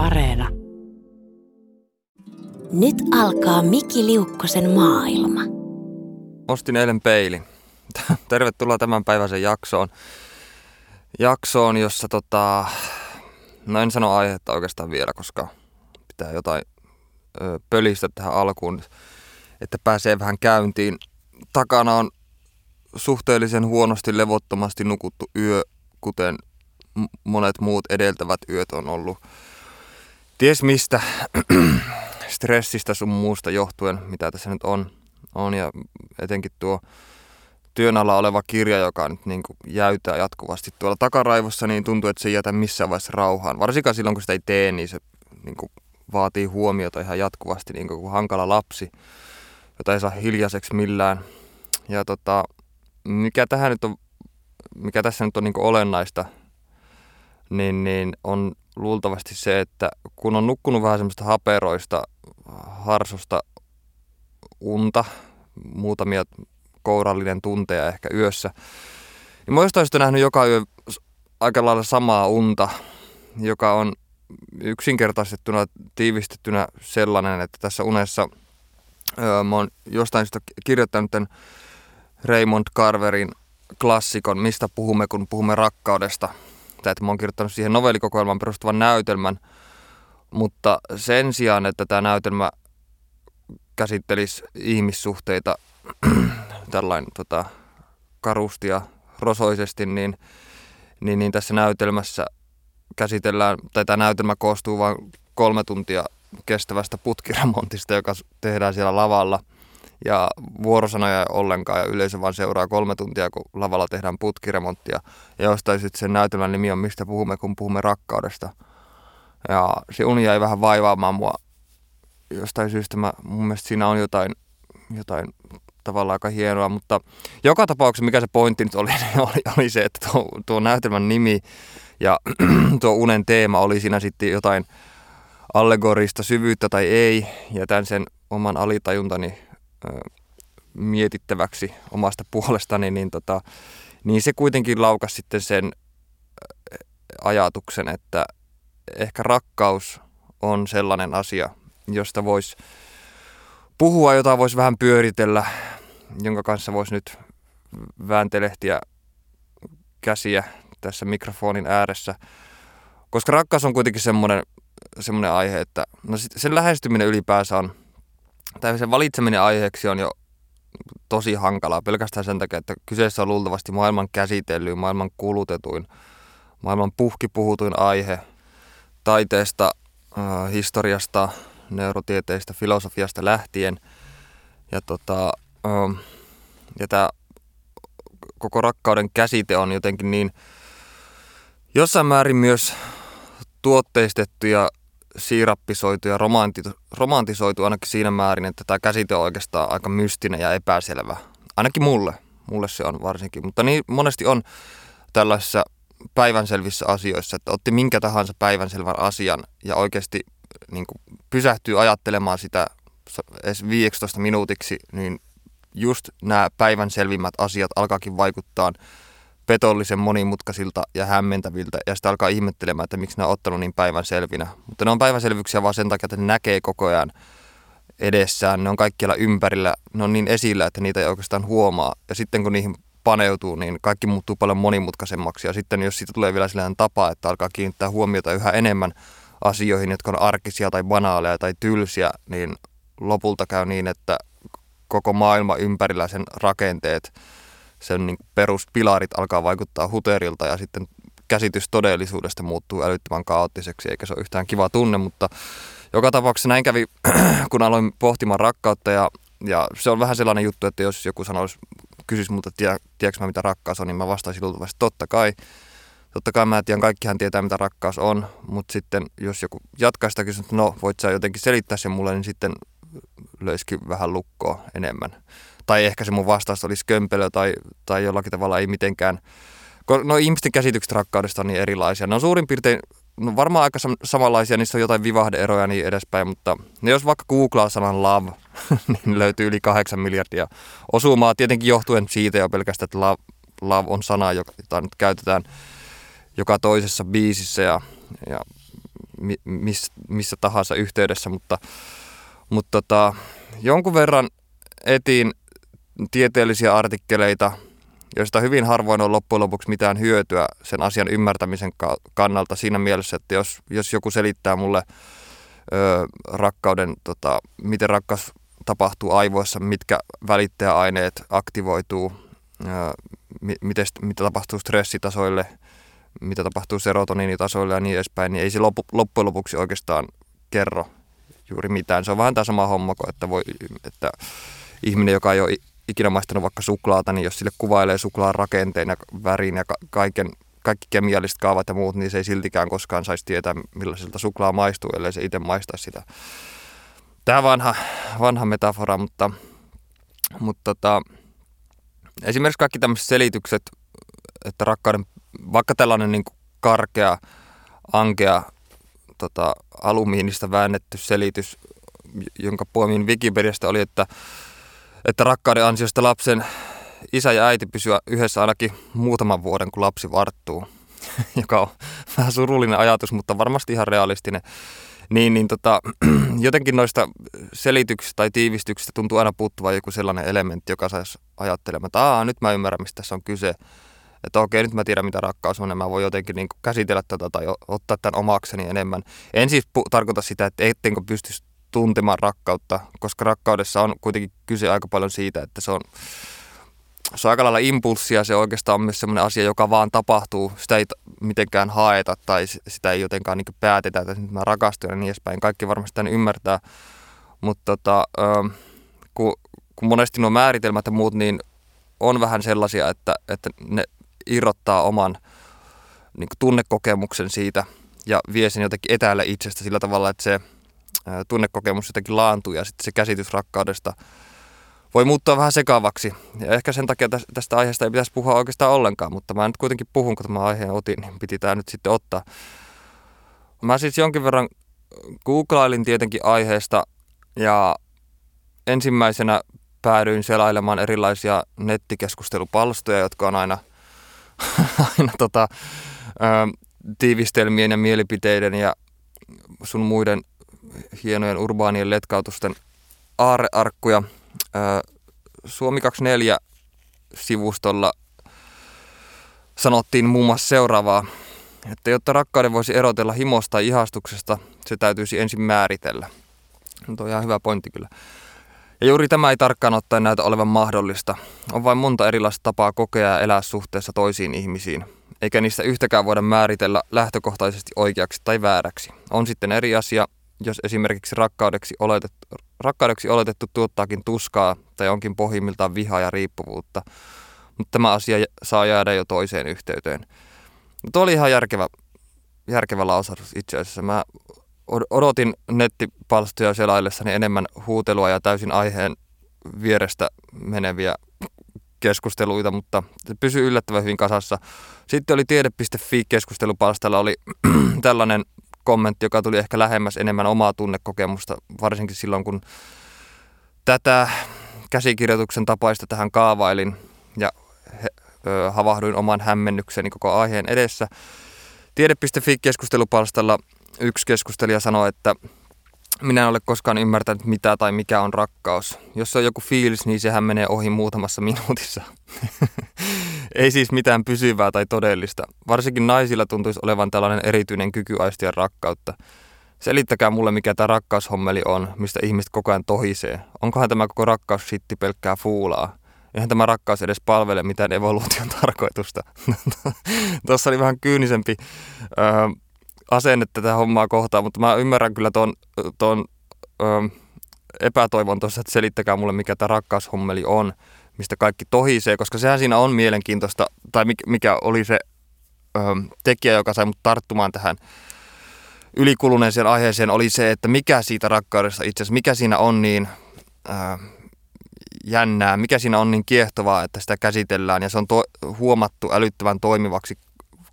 Areena. Nyt alkaa Miki Liukkosen maailma. Ostin eilen peilin. Tervetuloa tämän päiväisen jaksoon. Jaksoon, jossa tota... No en sano aihetta oikeastaan vielä, koska pitää jotain ö, pölistä tähän alkuun, että pääsee vähän käyntiin. Takana on suhteellisen huonosti levottomasti nukuttu yö, kuten monet muut edeltävät yöt on ollut. Ties mistä stressistä sun muusta johtuen, mitä tässä nyt on. on ja etenkin tuo työn alla oleva kirja, joka nyt niin kuin jäytää jatkuvasti tuolla takaraivossa, niin tuntuu, että se ei jätä missään vaiheessa rauhaan. Varsinkaan silloin, kun sitä ei tee, niin se niin kuin vaatii huomiota ihan jatkuvasti, niin kuin hankala lapsi, jota ei saa hiljaiseksi millään. Ja tota, mikä, tähän nyt on, mikä tässä nyt on niin olennaista, niin, niin on luultavasti se, että kun on nukkunut vähän semmoista haperoista, harsosta unta, muutamia kourallinen tunteja ehkä yössä, niin mä olisin nähnyt joka yö aika lailla samaa unta, joka on yksinkertaistettuna, tiivistettynä sellainen, että tässä unessa öö, mä oon jostain syystä kirjoittanut tämän Raymond Carverin klassikon Mistä puhumme, kun puhumme rakkaudesta. Tai että mä oon kirjoittanut siihen novellikokoelman perustuvan näytelmän, mutta sen sijaan, että tämä näytelmä käsittelisi ihmissuhteita tällainen tota, karusti ja rosoisesti, niin, niin, niin tässä näytelmässä käsitellään, tai tämä näytelmä koostuu vain kolme tuntia kestävästä putkiremontista, joka tehdään siellä lavalla – ja vuorosanoja ollenkaan ja yleisö vaan seuraa kolme tuntia, kun lavalla tehdään putkiremonttia. Ja jostain sitten sen näytelmän nimi on Mistä puhumme, kun puhumme rakkaudesta. Ja se uni jäi vähän vaivaamaan mua jostain syystä. Mä, mun mielestä siinä on jotain, jotain tavallaan aika hienoa, mutta joka tapauksessa mikä se pointti nyt oli, niin oli, oli se, että tuo, tuo näytelmän nimi ja tuo unen teema oli siinä sitten jotain allegorista syvyyttä tai ei. Jätän sen oman alitajuntani mietittäväksi omasta puolestani, niin, tota, niin se kuitenkin laukasi sitten sen ajatuksen, että ehkä rakkaus on sellainen asia, josta voisi puhua, jota voisi vähän pyöritellä, jonka kanssa voisi nyt vääntelehtiä käsiä tässä mikrofonin ääressä. Koska rakkaus on kuitenkin semmoinen, semmoinen aihe, että no sen lähestyminen ylipäänsä on tai sen valitseminen aiheeksi on jo tosi hankalaa pelkästään sen takia, että kyseessä on luultavasti maailman käsitellyin, maailman kulutetuin, maailman puhkipuhutuin aihe taiteesta, äh, historiasta, neurotieteistä, filosofiasta lähtien. Ja, tota, äh, ja tämä koko rakkauden käsite on jotenkin niin jossain määrin myös tuotteistettu ja siirappisoitu ja romanti- romantisoitu ainakin siinä määrin, että tämä käsite on oikeastaan aika mystinen ja epäselvä. Ainakin mulle. Mulle se on varsinkin. Mutta niin monesti on tällaisissa päivänselvissä asioissa, että otti minkä tahansa päivänselvän asian ja oikeasti niin kuin pysähtyy ajattelemaan sitä edes 15 minuutiksi, niin just nämä päivänselvimmät asiat alkaakin vaikuttaa petollisen monimutkaisilta ja hämmentäviltä ja sitten alkaa ihmettelemään, että miksi ne on ottanut niin päivän selvinä. Mutta ne on päivänselvyyksiä vaan sen takia, että ne näkee koko ajan edessään, ne on kaikkialla ympärillä, ne on niin esillä, että niitä ei oikeastaan huomaa. Ja sitten kun niihin paneutuu, niin kaikki muuttuu paljon monimutkaisemmaksi. Ja sitten jos siitä tulee vielä sellainen tapa, että alkaa kiinnittää huomiota yhä enemmän asioihin, jotka on arkisia tai banaaleja tai tylsiä, niin lopulta käy niin, että koko maailma ympärillä sen rakenteet – sen niin peruspilarit alkaa vaikuttaa huterilta ja sitten käsitys todellisuudesta muuttuu älyttömän kaoottiseksi, eikä se ole yhtään kiva tunne, mutta joka tapauksessa näin kävi, kun aloin pohtimaan rakkautta ja, ja se on vähän sellainen juttu, että jos joku sanoisi, kysyisi multa, tie, tiedätkö mä mitä rakkaus on, niin mä vastaisin luultavasti totta kai. Totta kai mä tiedän, kaikkihan tietää mitä rakkaus on, mutta sitten jos joku jatkaa sitä kysymystä, no voit sä jotenkin selittää sen mulle, niin sitten löisikin vähän lukkoa enemmän tai ehkä se mun vastaus olisi kömpelö tai, tai jollakin tavalla ei mitenkään. No ihmisten käsitykset rakkaudesta on niin erilaisia. Ne on suurin piirtein, no varmaan aika samanlaisia, niissä on jotain vivahdeeroja niin edespäin, mutta jos vaikka googlaa sanan love, niin löytyy yli kahdeksan miljardia osumaa, tietenkin johtuen siitä jo pelkästään, että love, love on sana, jota nyt käytetään joka toisessa biisissä ja, ja miss, missä tahansa yhteydessä, mutta, mutta tota, jonkun verran etiin tieteellisiä artikkeleita, joista hyvin harvoin on loppujen lopuksi mitään hyötyä sen asian ymmärtämisen kannalta siinä mielessä, että jos, jos joku selittää mulle ö, rakkauden, tota, miten rakkaus tapahtuu aivoissa, mitkä välittäjäaineet aktivoituu, ö, miten, mitä tapahtuu stressitasoille, mitä tapahtuu serotoniinitasoille ja niin edespäin, niin ei se loppu, loppujen lopuksi oikeastaan kerro juuri mitään. Se on vähän tämä sama homma kuin, että, voi, että ihminen, joka ei ole ikinä maistanut vaikka suklaata, niin jos sille kuvailee suklaan rakenteen ja värin ja kaiken, kaikki kemialliset kaavat ja muut, niin se ei siltikään koskaan saisi tietää, millaiselta suklaa maistuu, ellei se itse maista sitä. Tämä vanha, vanha metafora, mutta, mutta tota, esimerkiksi kaikki tämmöiset selitykset, että rakkauden, vaikka tällainen niin karkea, ankea, tota, alumiinista väännetty selitys, jonka poimin Wikipediasta oli, että että rakkauden ansiosta lapsen isä ja äiti pysyä yhdessä ainakin muutaman vuoden, kun lapsi varttuu, joka on vähän surullinen ajatus, mutta varmasti ihan realistinen. Niin, niin tota, jotenkin noista selityksistä tai tiivistyksistä tuntuu aina puuttuvan joku sellainen elementti, joka saisi ajattelemaan, että Aa, nyt mä ymmärrän, mistä tässä on kyse. Että okei, nyt mä tiedän, mitä rakkaus on, ja mä voin jotenkin niin käsitellä tätä tai ottaa tämän omakseni enemmän. En siis pu- tarkoita sitä, että ettenkö pystyisi tuntemaan rakkautta, koska rakkaudessa on kuitenkin kyse aika paljon siitä, että se on, se on aika lailla impulssia, se oikeastaan on myös sellainen asia, joka vaan tapahtuu, sitä ei mitenkään haeta tai sitä ei jotenkaan niin päätetä, että nyt mä rakastun ja niin edespäin. Kaikki varmasti tämän ymmärtää, mutta tota, kun, kun monesti nuo määritelmät ja muut, niin on vähän sellaisia, että, että ne irrottaa oman niin tunnekokemuksen siitä ja vie sen jotenkin etäälle itsestä sillä tavalla, että se tunnekokemus jotenkin laantuu ja sitten se käsitys rakkaudesta voi muuttua vähän sekavaksi. Ja ehkä sen takia tästä aiheesta ei pitäisi puhua oikeastaan ollenkaan, mutta mä nyt kuitenkin puhun, kun tämä aiheen otin, niin piti tämä nyt sitten ottaa. Mä siis jonkin verran googlailin tietenkin aiheesta ja ensimmäisenä päädyin selailemaan erilaisia nettikeskustelupalstoja, jotka on aina, aina tota, ö, tiivistelmien ja mielipiteiden ja sun muiden hienojen urbaanien letkautusten aarearkkuja. Suomi 24 sivustolla sanottiin muun muassa seuraavaa, että jotta rakkauden voisi erotella himosta tai ihastuksesta, se täytyisi ensin määritellä. Nyt on ihan hyvä pointti kyllä. Ja juuri tämä ei tarkkaan ottaen näytä olevan mahdollista. On vain monta erilaista tapaa kokea ja elää suhteessa toisiin ihmisiin, eikä niistä yhtäkään voida määritellä lähtökohtaisesti oikeaksi tai vääräksi. On sitten eri asia, jos esimerkiksi rakkaudeksi oletettu, rakkaudeksi oletettu tuottaakin tuskaa tai onkin pohjimmiltaan vihaa ja riippuvuutta, mutta tämä asia saa jäädä jo toiseen yhteyteen. Tuo oli ihan järkevä, järkevä lausahdus itse asiassa. Mä odotin nettipalstoja selaillessani enemmän huutelua ja täysin aiheen vierestä meneviä keskusteluita, mutta se pysyi yllättävän hyvin kasassa. Sitten oli tiede.fi keskustelupalstalla oli tällainen kommentti, joka tuli ehkä lähemmäs enemmän omaa tunnekokemusta, varsinkin silloin kun tätä käsikirjoituksen tapaista tähän kaavailin ja he, ö, havahduin oman hämmennykseni koko aiheen edessä. Tiede.fi-keskustelupalstalla yksi keskustelija sanoi, että minä en ole koskaan ymmärtänyt mitä tai mikä on rakkaus. Jos on joku fiilis, niin sehän menee ohi muutamassa minuutissa. Ei siis mitään pysyvää tai todellista. Varsinkin naisilla tuntuisi olevan tällainen erityinen kyky aistia rakkautta. Selittäkää mulle, mikä tämä rakkaushommeli on, mistä ihmiset koko ajan tohisee. Onkohan tämä koko rakkaus sitti pelkkää fuulaa? Eihän tämä rakkaus edes palvele mitään evoluution tarkoitusta. Tuossa oli vähän kyynisempi ö, asenne tätä hommaa kohtaan, mutta mä ymmärrän kyllä tuon, tuon ö, epätoivon tuossa, että selittäkää mulle, mikä tämä rakkaushommeli on mistä kaikki tohisee, koska sehän siinä on mielenkiintoista, tai mikä oli se ö, tekijä, joka sai mut tarttumaan tähän ylikuluneeseen aiheeseen, oli se, että mikä siitä rakkaudesta itse asiassa, mikä siinä on niin ö, jännää, mikä siinä on niin kiehtovaa, että sitä käsitellään, ja se on to, huomattu älyttävän toimivaksi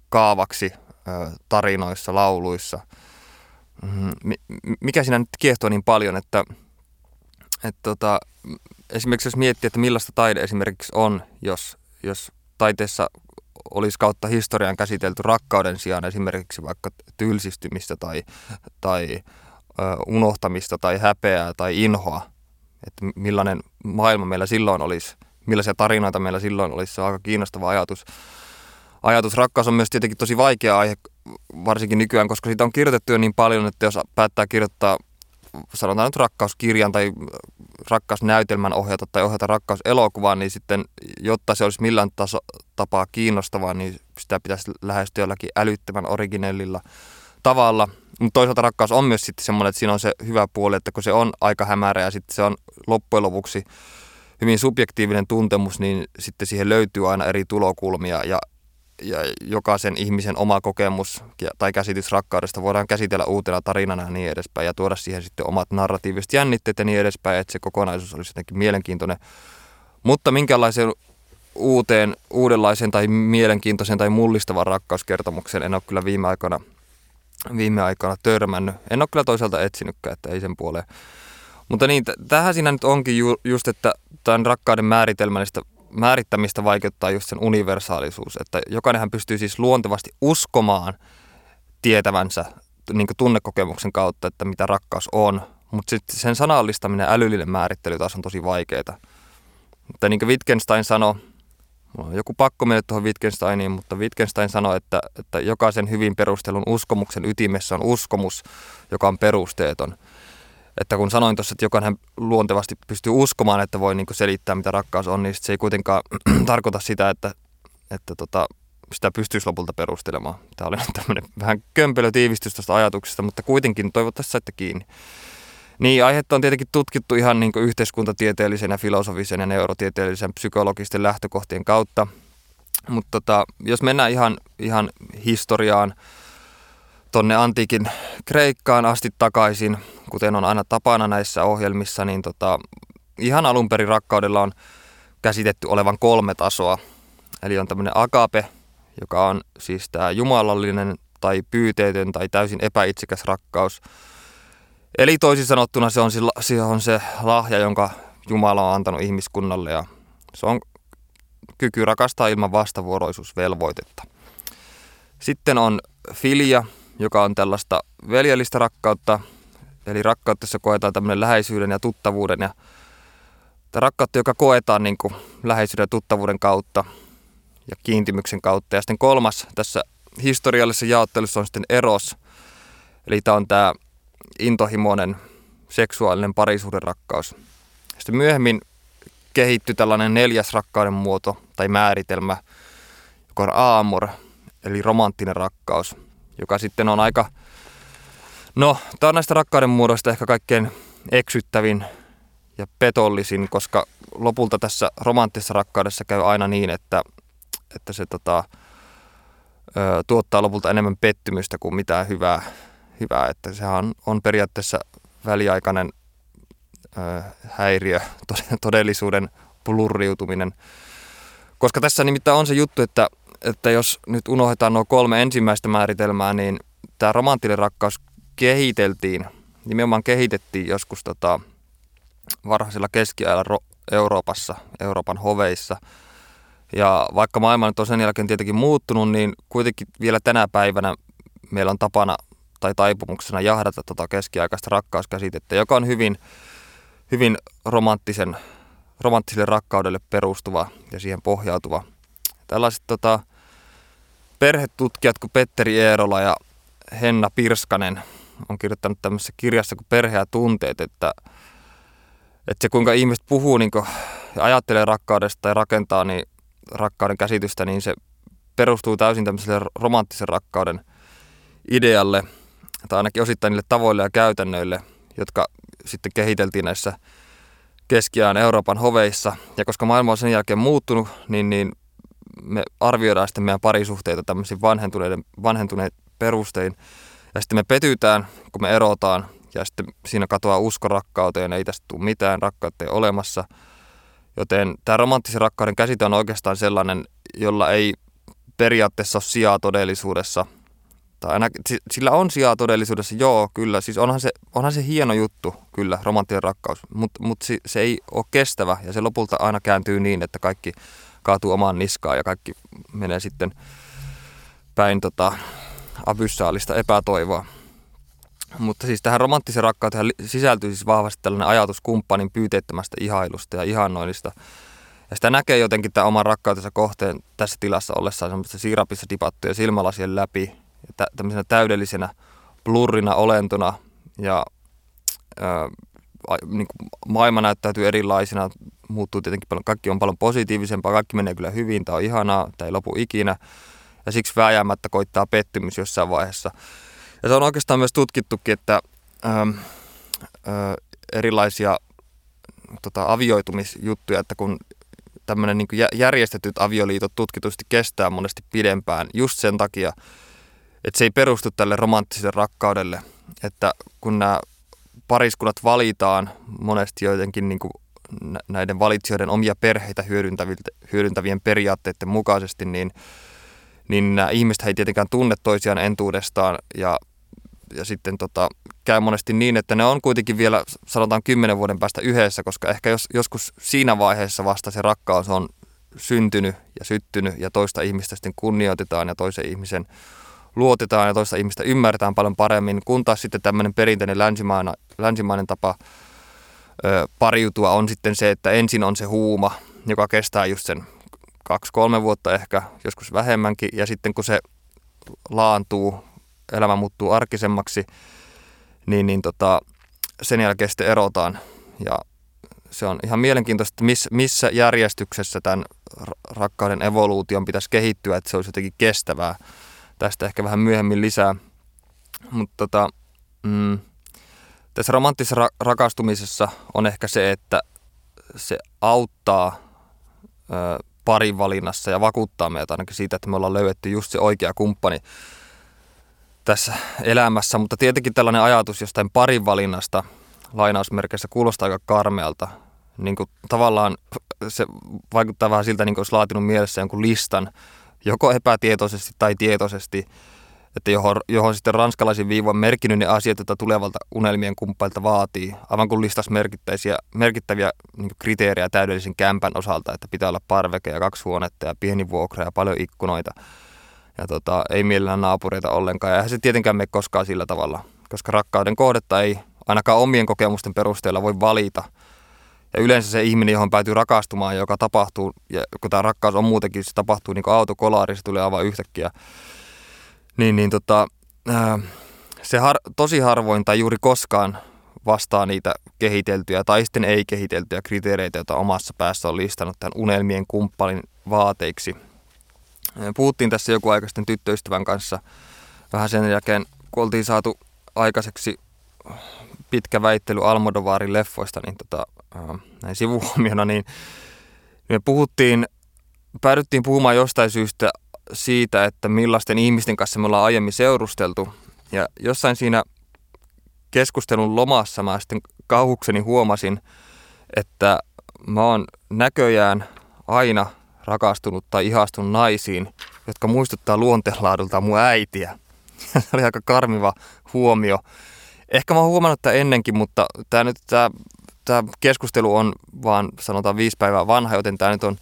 kaavaksi ö, tarinoissa, lauluissa. Mm, mikä siinä nyt kiehtoo niin paljon, että, että tota, esimerkiksi jos miettii, että millaista taide esimerkiksi on, jos, jos taiteessa olisi kautta historian käsitelty rakkauden sijaan esimerkiksi vaikka tylsistymistä tai, tai unohtamista tai häpeää tai inhoa. Että millainen maailma meillä silloin olisi, millaisia tarinoita meillä silloin olisi, se on aika kiinnostava ajatus. Ajatus rakkaus on myös tietenkin tosi vaikea aihe, varsinkin nykyään, koska siitä on kirjoitettu jo niin paljon, että jos päättää kirjoittaa sanotaan nyt rakkauskirjan tai rakkausnäytelmän ohjata tai ohjata rakkauselokuvaa, niin sitten jotta se olisi millään taso, tapaa kiinnostavaa, niin sitä pitäisi lähestyä jollakin älyttömän originellilla tavalla. Mutta toisaalta rakkaus on myös sitten semmoinen, että siinä on se hyvä puoli, että kun se on aika hämärä ja sitten se on loppujen lopuksi hyvin subjektiivinen tuntemus, niin sitten siihen löytyy aina eri tulokulmia ja ja jokaisen ihmisen oma kokemus tai käsitys rakkaudesta voidaan käsitellä uutena tarinana ja niin edespäin ja tuoda siihen sitten omat narratiiviset jännitteet ja niin edespäin, että se kokonaisuus olisi jotenkin mielenkiintoinen. Mutta minkälaiseen uuteen, uudenlaiseen tai mielenkiintoisen tai mullistavan rakkauskertomuksen en ole kyllä viime aikoina, viime aikoina törmännyt. En ole kyllä toisaalta etsinytkään, että ei sen puoleen. Mutta niin, tähän siinä nyt onkin ju- just, että tämän rakkauden määritelmällistä määrittämistä vaikeuttaa just sen universaalisuus, että jokainenhan pystyy siis luontevasti uskomaan tietävänsä niin tunnekokemuksen kautta, että mitä rakkaus on, mutta sitten sen sanallistaminen älyllinen määrittely taas on tosi vaikeaa. Mutta niin kuin Wittgenstein sanoi, mulla on joku pakko mennä tuohon Wittgensteiniin, mutta Wittgenstein sanoi, että, että jokaisen hyvin perustelun uskomuksen ytimessä on uskomus, joka on perusteeton että kun sanoin tuossa, että jokainen luontevasti pystyy uskomaan, että voi niinku selittää, mitä rakkaus on, niin se ei kuitenkaan tarkoita sitä, että, että tota, sitä pystyisi lopulta perustelemaan. Tämä oli tämmöinen vähän kömpelö tiivistys tuosta ajatuksesta, mutta kuitenkin toivottavasti saitte kiinni. Niin, aihetta on tietenkin tutkittu ihan niin yhteiskuntatieteellisen ja filosofisen ja neurotieteellisen psykologisten lähtökohtien kautta. Mutta tota, jos mennään ihan, ihan historiaan, tonne antiikin Kreikkaan asti takaisin, kuten on aina tapana näissä ohjelmissa, niin tota, ihan alun perin rakkaudella on käsitetty olevan kolme tasoa. Eli on tämmöinen agape, joka on siis tämä jumalallinen tai pyyteetön tai täysin epäitsikäs rakkaus. Eli toisin sanottuna se on se, se on se lahja, jonka Jumala on antanut ihmiskunnalle ja se on kyky rakastaa ilman vastavuoroisuusvelvoitetta. Sitten on filia, joka on tällaista veljellistä rakkautta, eli rakkautta, jossa koetaan tämmöinen läheisyyden ja tuttavuuden ja rakkautta, joka koetaan niin kuin läheisyyden ja tuttavuuden kautta ja kiintymyksen kautta. Ja sitten kolmas tässä historiallisessa jaottelussa on sitten eros, eli tämä on tämä intohimoinen seksuaalinen parisuuden rakkaus. Sitten myöhemmin kehittyi tällainen neljäs rakkauden muoto tai määritelmä, joka on aamor, eli romanttinen rakkaus – joka sitten on aika, no tämä on näistä rakkauden muodoista ehkä kaikkein eksyttävin ja petollisin, koska lopulta tässä romanttisessa rakkaudessa käy aina niin, että, että se tota, ö, tuottaa lopulta enemmän pettymystä kuin mitään hyvää, hyvää. että sehän on, periaatteessa väliaikainen ö, häiriö, todellisuuden plurriutuminen. Koska tässä nimittäin on se juttu, että että jos nyt unohdetaan nuo kolme ensimmäistä määritelmää, niin tämä romanttinen rakkaus kehiteltiin, nimenomaan kehitettiin joskus tota, varhaisella keskiajalla Euroopassa, Euroopan hoveissa. Ja vaikka maailma nyt on sen jälkeen tietenkin muuttunut, niin kuitenkin vielä tänä päivänä meillä on tapana tai taipumuksena jahdata tota keskiaikaista rakkauskäsitettä, joka on hyvin, hyvin romanttisen, romanttiselle rakkaudelle perustuva ja siihen pohjautuva – tällaiset tota, perhetutkijat kuin Petteri Eerola ja Henna Pirskanen on kirjoittanut tämmöisessä kirjassa kuin Perhe ja tunteet, että, että se kuinka ihmiset puhuu niin kuin, ja ajattelee rakkaudesta tai rakentaa niin rakkauden käsitystä, niin se perustuu täysin tämmöiselle romanttisen rakkauden idealle, tai ainakin osittain niille tavoille ja käytännöille, jotka sitten kehiteltiin näissä keskiään Euroopan hoveissa. Ja koska maailma on sen jälkeen muuttunut, niin, niin me arvioidaan sitten meidän parisuhteita tämmöisiin vanhentuneiden, vanhentuneiden perustein. Ja sitten me petytään, kun me erotaan, ja sitten siinä katoaa usko rakkauteen, ei tästä tule mitään, rakkautta ei olemassa. Joten tämä romanttisen rakkauden käsite on oikeastaan sellainen, jolla ei periaatteessa ole sijaa todellisuudessa. Tai aina, sillä on sijaa todellisuudessa, joo, kyllä. Siis onhan se, onhan se hieno juttu, kyllä, romanttinen rakkaus. Mutta mut se, se ei ole kestävä ja se lopulta aina kääntyy niin, että kaikki kaatuu omaan niskaan ja kaikki menee sitten päin tota, abyssaalista epätoivoa. Mutta siis tähän romanttisen rakkauteen sisältyy siis vahvasti tällainen ajatus kumppanin pyyteettömästä ihailusta ja ihannoinnista. Ja sitä näkee jotenkin tämä oman rakkautensa kohteen tässä tilassa ollessaan semmoista siirapissa dipattuja silmälasien läpi. Ja tämmöisenä täydellisenä blurrina olentona ja ää, niin kuin maailma näyttäytyy erilaisina, muuttuu tietenkin paljon, kaikki on paljon positiivisempaa, kaikki menee kyllä hyvin, tämä on ihanaa, tämä ei lopu ikinä. Ja siksi vääjäämättä koittaa pettymys jossain vaiheessa. Ja se on oikeastaan myös tutkittukin, että ähm, äh, erilaisia tota, avioitumisjuttuja, että kun tämmöinen niin järjestetyt avioliitot tutkitusti kestää monesti pidempään just sen takia, että se ei perustu tälle romanttiselle rakkaudelle, että kun nämä pariskunnat valitaan monesti jotenkin niin kuin näiden valitsijoiden omia perheitä hyödyntävien periaatteiden mukaisesti, niin, niin nämä ihmiset ei tietenkään tunne toisiaan entuudestaan ja, ja sitten tota, käy monesti niin, että ne on kuitenkin vielä sanotaan kymmenen vuoden päästä yhdessä, koska ehkä jos, joskus siinä vaiheessa vasta se rakkaus on syntynyt ja syttynyt ja toista ihmistä sitten kunnioitetaan ja toisen ihmisen luotetaan ja toista ihmistä ymmärretään paljon paremmin, kun taas sitten tämmöinen perinteinen länsimainen, länsimainen tapa ö, pariutua on sitten se, että ensin on se huuma, joka kestää just sen kaksi-kolme vuotta ehkä, joskus vähemmänkin, ja sitten kun se laantuu, elämä muuttuu arkisemmaksi, niin, niin tota, sen jälkeen sitten erotaan. Ja se on ihan mielenkiintoista, että miss, missä järjestyksessä tämän rakkauden evoluution pitäisi kehittyä, että se olisi jotenkin kestävää. Tästä ehkä vähän myöhemmin lisää. Mutta tota, mm, tässä romanttisessa ra- rakastumisessa on ehkä se, että se auttaa ö, parin valinnassa ja vakuuttaa meitä ainakin siitä, että me ollaan löydetty just se oikea kumppani tässä elämässä. Mutta tietenkin tällainen ajatus jostain parin valinnasta lainausmerkeissä kuulostaa aika karmealta. Niin kuin tavallaan se vaikuttaa vähän siltä, niin kuin olisi laatinut mielessä jonkun listan, joko epätietoisesti tai tietoisesti, että johon, johon sitten ranskalaisin viivo on merkinnyt ne asiat, joita tulevalta unelmien kumppailta vaatii. Aivan kuin listas merkittäviä, merkittäviä niin kriteerejä täydellisen kämpän osalta, että pitää olla parveke ja kaksi huonetta ja pieni vuokra ja paljon ikkunoita. Ja tota, ei mielellään naapureita ollenkaan. Ja eihän se tietenkään mene koskaan sillä tavalla, koska rakkauden kohdetta ei ainakaan omien kokemusten perusteella voi valita – ja yleensä se ihminen, johon päätyy rakastumaan, joka tapahtuu, ja kun tämä rakkaus on muutenkin, se tapahtuu niin kuin autokolaari, se tulee aivan yhtäkkiä, niin, niin tota, ää, se har, tosi harvoin tai juuri koskaan vastaa niitä kehiteltyjä tai sitten ei kehiteltyjä kriteereitä, joita omassa päässä on listannut tämän unelmien kumppanin vaateiksi. Puhuttiin tässä joku aika sitten tyttöystävän kanssa vähän sen jälkeen, kun oltiin saatu aikaiseksi pitkä väittely Almodovarin leffoista, niin tota, näin sivuhuomiona, niin me puhuttiin, päädyttiin puhumaan jostain syystä siitä, että millaisten ihmisten kanssa me ollaan aiemmin seurusteltu. Ja jossain siinä keskustelun lomassa mä sitten kauhukseni huomasin, että mä oon näköjään aina rakastunut tai ihastunut naisiin, jotka muistuttaa luonteenlaadultaan mun äitiä. Se oli aika karmiva huomio. Ehkä mä oon huomannut tätä ennenkin, mutta tämä nyt tämä, tämä keskustelu on vaan sanotaan viisi päivää vanha, joten tämä nyt on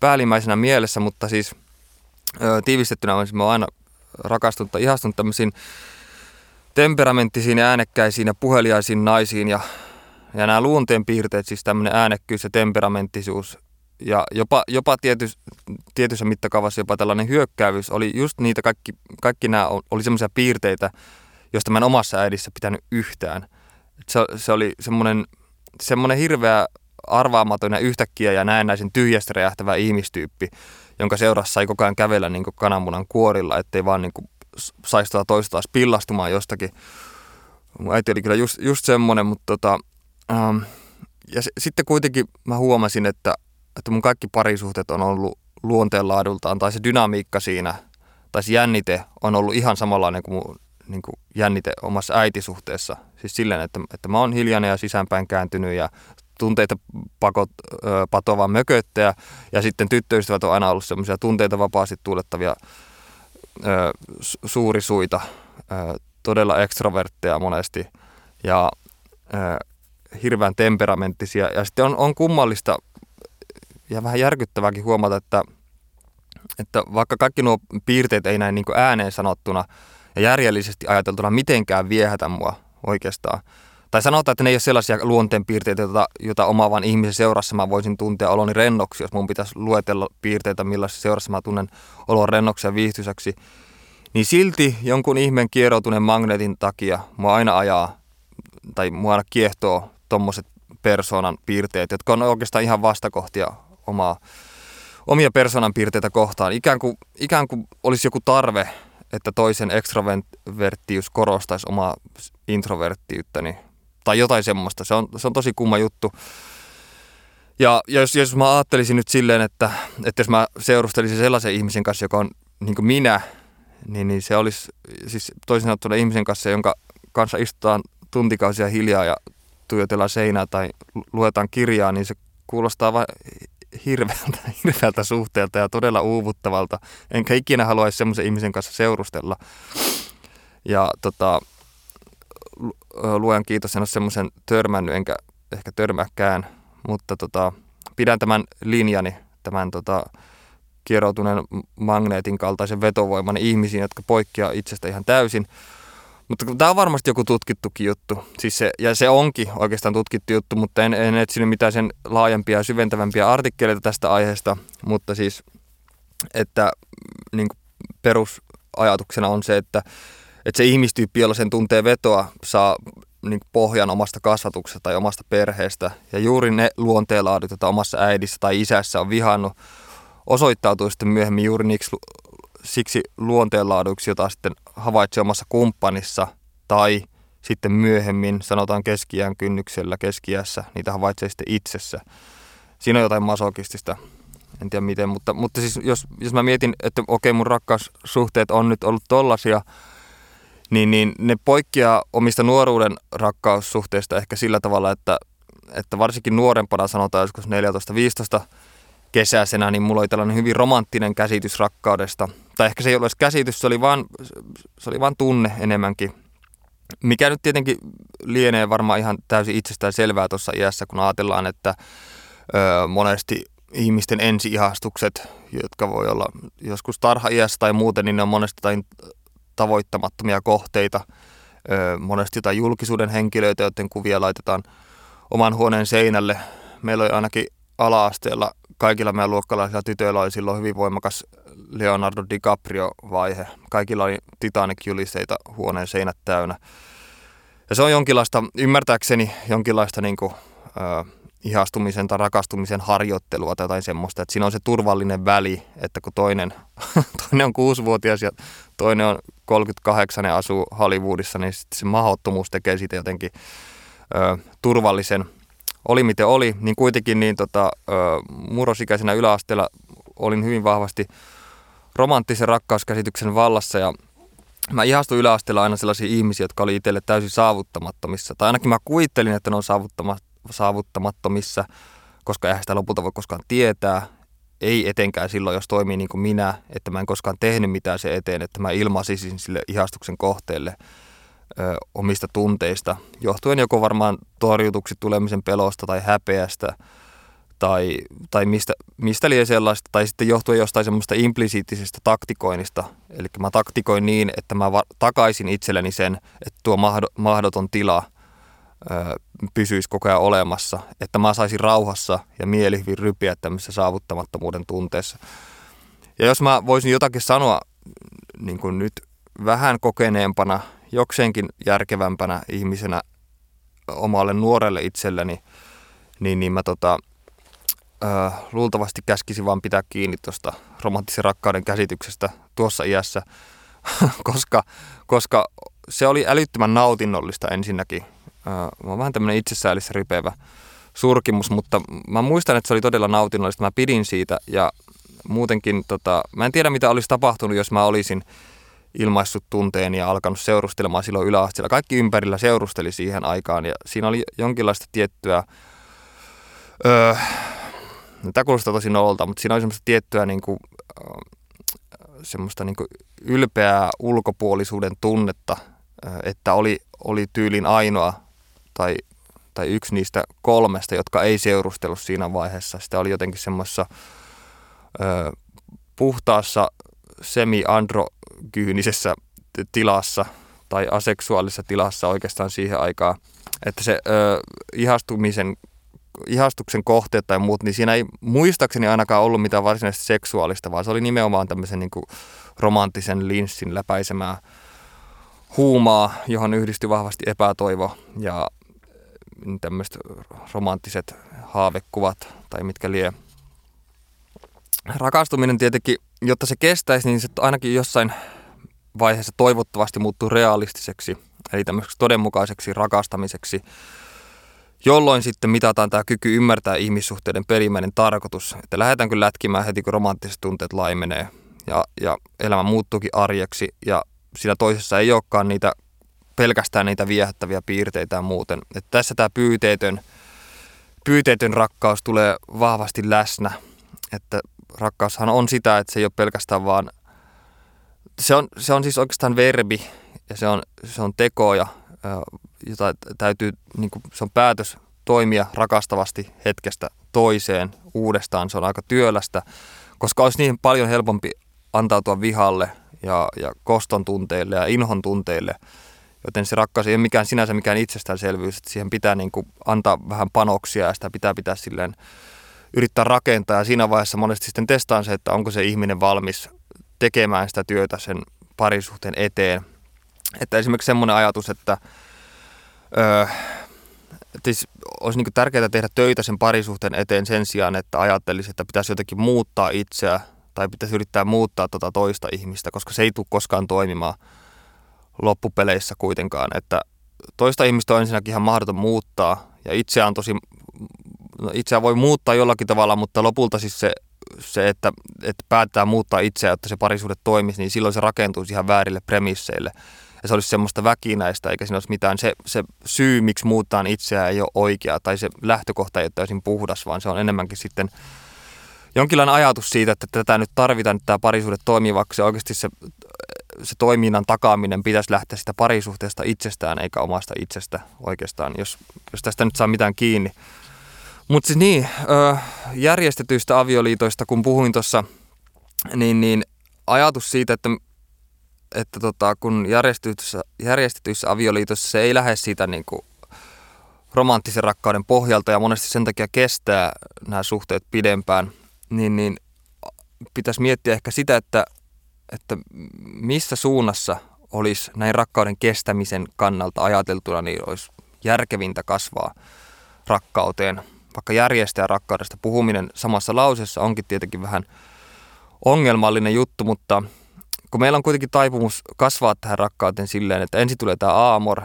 päällimmäisenä mielessä, mutta siis ö, tiivistettynä mä oon aina rakastunut tai ihastunut tämmöisiin temperamenttisiin äänekkäisiin ja puheliaisiin naisiin ja, ja nämä luonteenpiirteet, siis tämmöinen äänekkyys ja temperamenttisuus ja jopa, jopa tietys, tietyssä mittakaavassa jopa tällainen hyökkäävyys oli just niitä kaikki, kaikki nämä oli semmoisia piirteitä, josta mä en omassa äidissä pitänyt yhtään. Se, se oli semmoinen, semmoinen hirveä arvaamaton ja yhtäkkiä ja näennäisen tyhjästä räjähtävä ihmistyyppi, jonka seurassa sai koko ajan kävellä niin kananmunan kuorilla, ettei vaan niin saisi tuota toista taas pillastumaan jostakin. Mun äiti oli kyllä just, just semmoinen, mutta tota, ähm, ja se, sitten kuitenkin mä huomasin, että, että mun kaikki parisuhteet on ollut luonteenlaadultaan, tai se dynamiikka siinä, tai se jännite on ollut ihan samanlainen kuin mun niin kuin jännite omassa äitisuhteessa. Siis silleen, että, että mä oon hiljainen ja sisäänpäin kääntynyt ja tunteita pakot, ö, patova mököttäjä. Ja sitten tyttöystävät on aina ollut semmoisia tunteita vapaasti tuulettavia ö, suurisuita, ö, todella ekstrovertteja monesti ja ö, hirveän temperamenttisia. Ja sitten on, on kummallista ja vähän järkyttävääkin huomata, että, että vaikka kaikki nuo piirteet ei näin niin ääneen sanottuna ja järjellisesti ajateltuna mitenkään viehätä mua oikeastaan, tai sanotaan, että ne ei ole sellaisia luonteenpiirteitä, joita, joita omaavan ihmisen seurassa mä voisin tuntea oloni rennoksi, jos mun pitäisi luetella piirteitä, millaisessa seurassa mä tunnen olon rennoksi ja viihtyisäksi, niin silti jonkun ihmeen kieroutuneen magneetin takia mua aina ajaa, tai mua aina kiehtoo tommoset persoonan piirteet, jotka on oikeastaan ihan vastakohtia omaa, omia persoonan piirteitä kohtaan. Ikään kuin, ikään kuin olisi joku tarve, että toisen extroverttius korostaisi omaa introverttiyttäni tai jotain semmoista. Se on, se on tosi kumma juttu. Ja jos, jos mä ajattelisin nyt silleen, että, että jos mä seurustelisin sellaisen ihmisen kanssa, joka on niin kuin minä, niin, niin se olisi siis toisin sanottuna ihmisen kanssa, jonka kanssa istutaan tuntikausia hiljaa ja tuijotellaan seinää tai luetaan kirjaa, niin se kuulostaa vain hirveältä, hirveältä suhteelta ja todella uuvuttavalta. Enkä ikinä haluaisi semmoisen ihmisen kanssa seurustella. Ja tota, luojan kiitos, en ole semmoisen törmännyt, enkä ehkä törmääkään, mutta tota, pidän tämän linjani, tämän tota, kieroutuneen magneetin kaltaisen vetovoiman ihmisiin, jotka poikkeaa itsestä ihan täysin. Mutta tämä on varmasti joku tutkittukin juttu. Siis se, ja se onkin oikeastaan tutkittu juttu, mutta en, en etsinyt mitään sen laajempia ja syventävämpiä artikkeleita tästä aiheesta. Mutta siis, että niin perusajatuksena on se, että että se ihmistyyppi, jolla sen tuntee vetoa, saa niin pohjan omasta kasvatuksesta tai omasta perheestä. Ja juuri ne luonteenlaadut, joita omassa äidissä tai isässä on vihannut, osoittautuu sitten myöhemmin juuri niiksi, siksi luonteenlaaduiksi, jota sitten havaitsee omassa kumppanissa tai sitten myöhemmin, sanotaan keskiään kynnyksellä, keskiässä, niitä havaitsee sitten itsessä. Siinä on jotain masokistista, en tiedä miten, mutta, mutta siis jos, jos mä mietin, että okei mun rakkaussuhteet on nyt ollut tollasia, niin, niin ne poikkeaa omista nuoruuden rakkaussuhteista ehkä sillä tavalla, että, että varsinkin nuorempana sanotaan joskus 14-15 kesäisenä, niin mulla oli tällainen hyvin romanttinen käsitys rakkaudesta. Tai ehkä se ei edes käsitys, se oli vaan, se oli vaan tunne enemmänkin. Mikä nyt tietenkin lienee varmaan ihan täysin itsestään selvää tuossa iässä, kun ajatellaan, että ö, monesti ihmisten ensiihastukset, jotka voi olla joskus tarha-iässä tai muuten, niin ne on monesti jotain tavoittamattomia kohteita, monesti jotain julkisuuden henkilöitä, joiden kuvia laitetaan oman huoneen seinälle. Meillä oli ainakin ala-asteella kaikilla meidän luokkalaisilla tytöillä oli silloin hyvin voimakas Leonardo DiCaprio-vaihe. Kaikilla oli Titanic-julisteita huoneen seinät täynnä. Ja se on jonkinlaista, ymmärtääkseni jonkinlaista niin kuin, äh, ihastumisen tai rakastumisen harjoittelua tai jotain semmoista. Että siinä on se turvallinen väli, että kun toinen, toinen on kuusivuotias ja toinen on 38 ja asuu Hollywoodissa, niin se mahdottomuus tekee siitä jotenkin ö, turvallisen. Oli miten oli, niin kuitenkin niin tota, murrosikäisenä yläasteella olin hyvin vahvasti romanttisen rakkauskäsityksen vallassa ja mä ihastuin yläasteella aina sellaisia ihmisiä, jotka oli itselle täysin saavuttamattomissa. Tai ainakin mä kuvittelin, että ne on saavuttamattomissa, koska eihän sitä lopulta voi koskaan tietää ei etenkään silloin, jos toimii niin kuin minä, että mä en koskaan tehnyt mitään se eteen, että mä ilmaisisin sille ihastuksen kohteelle ö, omista tunteista, johtuen joko varmaan torjutuksi tulemisen pelosta tai häpeästä tai, tai mistä, mistä liian sellaista, tai sitten johtuen jostain semmoista implisiittisestä taktikoinnista. Eli mä taktikoin niin, että mä takaisin itselleni sen, että tuo mahdoton tila – pysyisi koko ajan olemassa, että mä saisin rauhassa ja mieli hyvin rypiä tämmöisessä saavuttamattomuuden tunteessa. Ja jos mä voisin jotakin sanoa niin kuin nyt vähän kokeneempana, jokseenkin järkevämpänä ihmisenä omalle nuorelle itselleni, niin, niin mä tota, äh, luultavasti käskisin vaan pitää kiinni tuosta romanttisen rakkauden käsityksestä tuossa iässä, koska, koska se oli älyttömän nautinnollista ensinnäkin mä oon vähän tämmöinen itsesäälissä ripevä surkimus, mutta mä muistan, että se oli todella nautinnollista. Mä pidin siitä ja muutenkin, tota, mä en tiedä mitä olisi tapahtunut, jos mä olisin ilmaissut tunteeni ja alkanut seurustelemaan silloin yläasteella. Kaikki ympärillä seurusteli siihen aikaan ja siinä oli jonkinlaista tiettyä, öö, tämä kuulostaa tosi nololta, mutta siinä oli semmoista tiettyä niin kuin, semmoista niin kuin ylpeää ulkopuolisuuden tunnetta, että oli, oli tyylin ainoa tai tai yksi niistä kolmesta, jotka ei seurustellut siinä vaiheessa. Sitä oli jotenkin semmoisessa puhtaassa semi-androgyynisessä tilassa tai aseksuaalisessa tilassa oikeastaan siihen aikaan, että se ö, ihastumisen, ihastuksen kohteet tai muut, niin siinä ei muistaakseni ainakaan ollut mitään varsinaisesti seksuaalista, vaan se oli nimenomaan tämmöisen niin kuin romanttisen linssin läpäisemää huumaa, johon yhdistyi vahvasti epätoivo ja tämmöiset romanttiset haavekuvat tai mitkä lie. Rakastuminen tietenkin, jotta se kestäisi, niin se ainakin jossain vaiheessa toivottavasti muuttuu realistiseksi, eli tämmöiseksi todenmukaiseksi rakastamiseksi, jolloin sitten mitataan tämä kyky ymmärtää ihmissuhteiden perimmäinen tarkoitus, että lähdetäänkö lätkimään heti, kun romanttiset tunteet laimenee ja, ja elämä muuttuukin arjeksi ja siinä toisessa ei olekaan niitä pelkästään niitä viehättäviä piirteitä ja muuten. Että tässä tämä pyyteetön, pyyteetön rakkaus tulee vahvasti läsnä, että rakkaushan on sitä, että se ei ole pelkästään vaan, se on, se on siis oikeastaan verbi ja se on, se on tekoja, jota täytyy, niin kuin, se on päätös toimia rakastavasti hetkestä toiseen uudestaan. Se on aika työlästä, koska olisi niin paljon helpompi antautua vihalle ja, ja koston tunteille ja inhon tunteille, joten se rakkaus ei ole mikään sinänsä mikään itsestäänselvyys, että siihen pitää niin kuin antaa vähän panoksia ja sitä pitää pitää silleen yrittää rakentaa ja siinä vaiheessa monesti sitten testaan se, että onko se ihminen valmis tekemään sitä työtä sen parisuhteen eteen. Että esimerkiksi semmoinen ajatus, että, öö, siis olisi niin tärkeää tehdä töitä sen parisuhteen eteen sen sijaan, että ajattelisi, että pitäisi jotenkin muuttaa itseä tai pitäisi yrittää muuttaa tuota toista ihmistä, koska se ei tule koskaan toimimaan loppupeleissä kuitenkaan. Että toista ihmistä on ensinnäkin ihan mahdoton muuttaa ja itseään tosi no itseään voi muuttaa jollakin tavalla, mutta lopulta siis se, se että, että päättää muuttaa itseään, että se parisuhde toimisi, niin silloin se rakentuisi ihan väärille premisseille. Ja se olisi semmoista väkinäistä, eikä siinä olisi mitään. Se, se syy, miksi muuttaa itseään, ei ole oikea, tai se lähtökohta ei ole täysin puhdas, vaan se on enemmänkin sitten jonkinlainen ajatus siitä, että tätä nyt tarvitaan, että tämä parisuhde toimivaksi. Ja oikeasti se, se toiminnan takaaminen pitäisi lähteä sitä parisuhteesta itsestään, eikä omasta itsestä oikeastaan, jos, jos tästä nyt saa mitään kiinni. Mutta siis niin, järjestetyistä avioliitoista, kun puhuin tuossa, niin, niin ajatus siitä, että, että tota, kun järjestetyissä, järjestetyissä avioliitoissa se ei lähde siitä niin kuin romanttisen rakkauden pohjalta ja monesti sen takia kestää nämä suhteet pidempään, niin, niin pitäisi miettiä ehkä sitä, että, että missä suunnassa olisi näin rakkauden kestämisen kannalta ajateltuna, niin olisi järkevintä kasvaa rakkauteen – vaikka järjestäjä rakkaudesta puhuminen samassa lauseessa onkin tietenkin vähän ongelmallinen juttu, mutta kun meillä on kuitenkin taipumus kasvaa tähän rakkauteen silleen, että ensin tulee tämä aamor,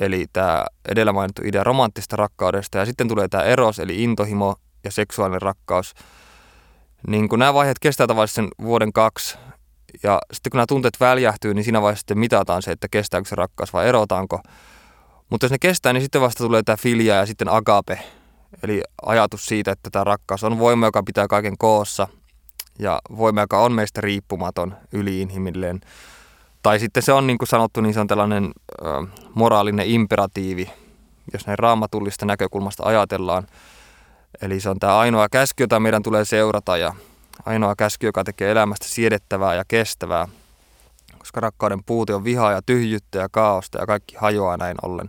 eli tämä edellä mainittu idea romanttista rakkaudesta, ja sitten tulee tämä eros, eli intohimo ja seksuaalinen rakkaus, niin kun nämä vaiheet kestää tavallisesti sen vuoden kaksi, ja sitten kun nämä tunteet väljähtyy, niin siinä vaiheessa sitten mitataan se, että kestääkö se rakkaus vai erotaanko. Mutta jos ne kestää, niin sitten vasta tulee tämä filia ja sitten agape, Eli ajatus siitä, että tämä rakkaus on voima, joka pitää kaiken koossa ja voima, joka on meistä riippumaton, yliinhimillinen. Tai sitten se on niin kuin sanottu, niin se on tällainen ö, moraalinen imperatiivi, jos näin raamatullista näkökulmasta ajatellaan. Eli se on tämä ainoa käsky, jota meidän tulee seurata ja ainoa käsky, joka tekee elämästä siedettävää ja kestävää. Koska rakkauden puute on vihaa ja tyhjyttä ja kaaosta ja kaikki hajoaa näin ollen.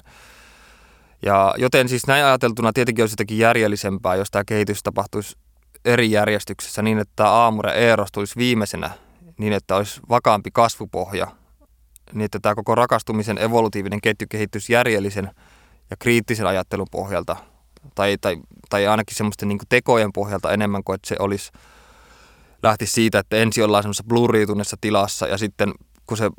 Ja joten siis näin ajateltuna tietenkin olisi jotenkin järjellisempää, jos tämä kehitys tapahtuisi eri järjestyksessä niin, että aamure Eeros tulisi viimeisenä niin, että olisi vakaampi kasvupohja, niin että tämä koko rakastumisen evolutiivinen ketju kehittyisi järjellisen ja kriittisen ajattelun pohjalta, tai, tai, tai ainakin semmoisten niin tekojen pohjalta enemmän kuin että se olisi lähti siitä, että ensin ollaan semmoisessa blurriituneessa tilassa ja sitten kun se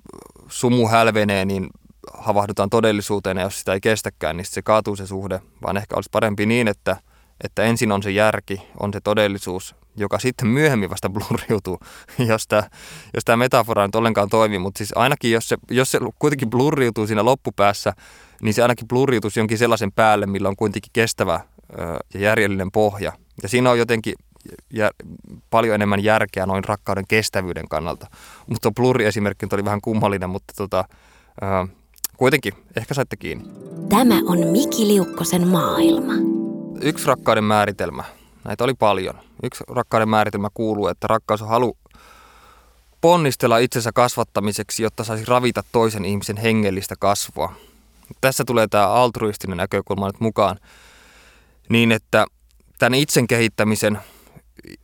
sumu hälvenee, niin havahdutaan todellisuuteen ja jos sitä ei kestäkään, niin se kaatuu se suhde, vaan ehkä olisi parempi niin, että, että ensin on se järki, on se todellisuus, joka sitten myöhemmin vasta blurriutuu, jos tämä, jos tämä metafora nyt ollenkaan toimii. Mutta siis ainakin, jos se, jos se kuitenkin blurriutuu siinä loppupäässä, niin se ainakin blurriutuisi jonkin sellaisen päälle, millä on kuitenkin kestävä ja järjellinen pohja. Ja siinä on jotenkin jär, paljon enemmän järkeä noin rakkauden kestävyyden kannalta. Mutta blurri esimerkki oli vähän kummallinen, mutta tota, kuitenkin, ehkä saitte kiinni. Tämä on Miki Liukkosen maailma. Yksi rakkauden määritelmä, näitä oli paljon. Yksi rakkauden määritelmä kuuluu, että rakkaus on halu ponnistella itsensä kasvattamiseksi, jotta saisi ravita toisen ihmisen hengellistä kasvua. Tässä tulee tämä altruistinen näkökulma nyt mukaan niin, että tämän itsen kehittämisen,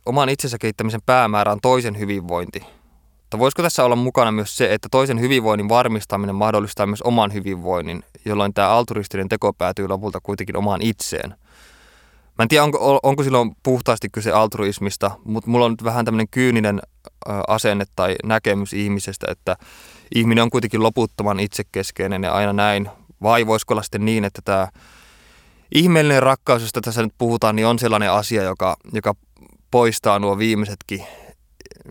oman itsensä kehittämisen päämäärä on toisen hyvinvointi. Mutta voisiko tässä olla mukana myös se, että toisen hyvinvoinnin varmistaminen mahdollistaa myös oman hyvinvoinnin, jolloin tämä altruistinen teko päätyy lopulta kuitenkin omaan itseen. Mä en tiedä, onko, onko silloin puhtaasti kyse altruismista, mutta mulla on nyt vähän tämmöinen kyyninen asenne tai näkemys ihmisestä, että ihminen on kuitenkin loputtoman itsekeskeinen ja aina näin. Vai voisiko olla sitten niin, että tämä ihmeellinen rakkaus, josta tässä nyt puhutaan, niin on sellainen asia, joka, joka poistaa nuo viimeisetkin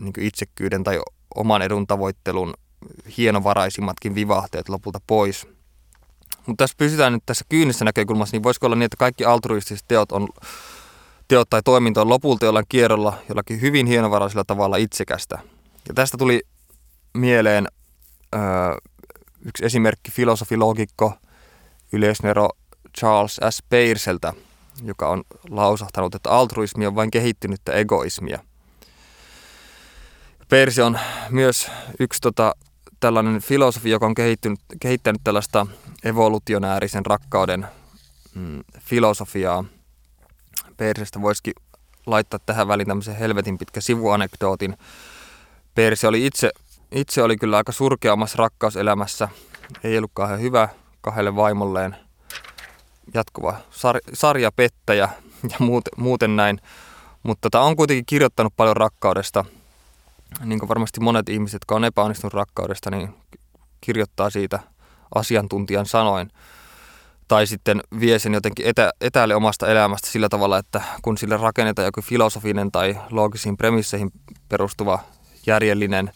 niin itsekkyyden tai oman edun tavoittelun hienovaraisimmatkin vivahteet lopulta pois. Mutta tässä pysytään nyt tässä kyynisessä näkökulmassa, niin voisiko olla niin, että kaikki altruistiset teot, on, teot tai toiminta on lopulta jollain kierrolla jollakin hyvin hienovaraisella tavalla itsekästä. Ja tästä tuli mieleen öö, yksi esimerkki filosofilogikko yleisnero Charles S. Peirseltä, joka on lausahtanut, että altruismi on vain kehittynyttä egoismia. Peirsi on myös yksi tota, tällainen filosofi, joka on kehittynyt, kehittänyt tällaista evolutionäärisen rakkauden mm, filosofiaa. Persestä voisikin laittaa tähän väliin tämmöisen helvetin pitkä sivuanekdootin. Persi oli itse, itse oli kyllä aika surkeamassa rakkauselämässä. Ei ollut kauhean hyvä kahdelle vaimolleen. Jatkuva sar, sarjapettäjä ja muuten, muuten näin. Mutta tota, on kuitenkin kirjoittanut paljon rakkaudesta. Niin kuin varmasti monet ihmiset, jotka on epäonnistunut rakkaudesta, niin kirjoittaa siitä asiantuntijan sanoin. Tai sitten vie sen jotenkin etä, etäälle omasta elämästä sillä tavalla, että kun sille rakennetaan joku filosofinen tai loogisiin premisseihin perustuva järjellinen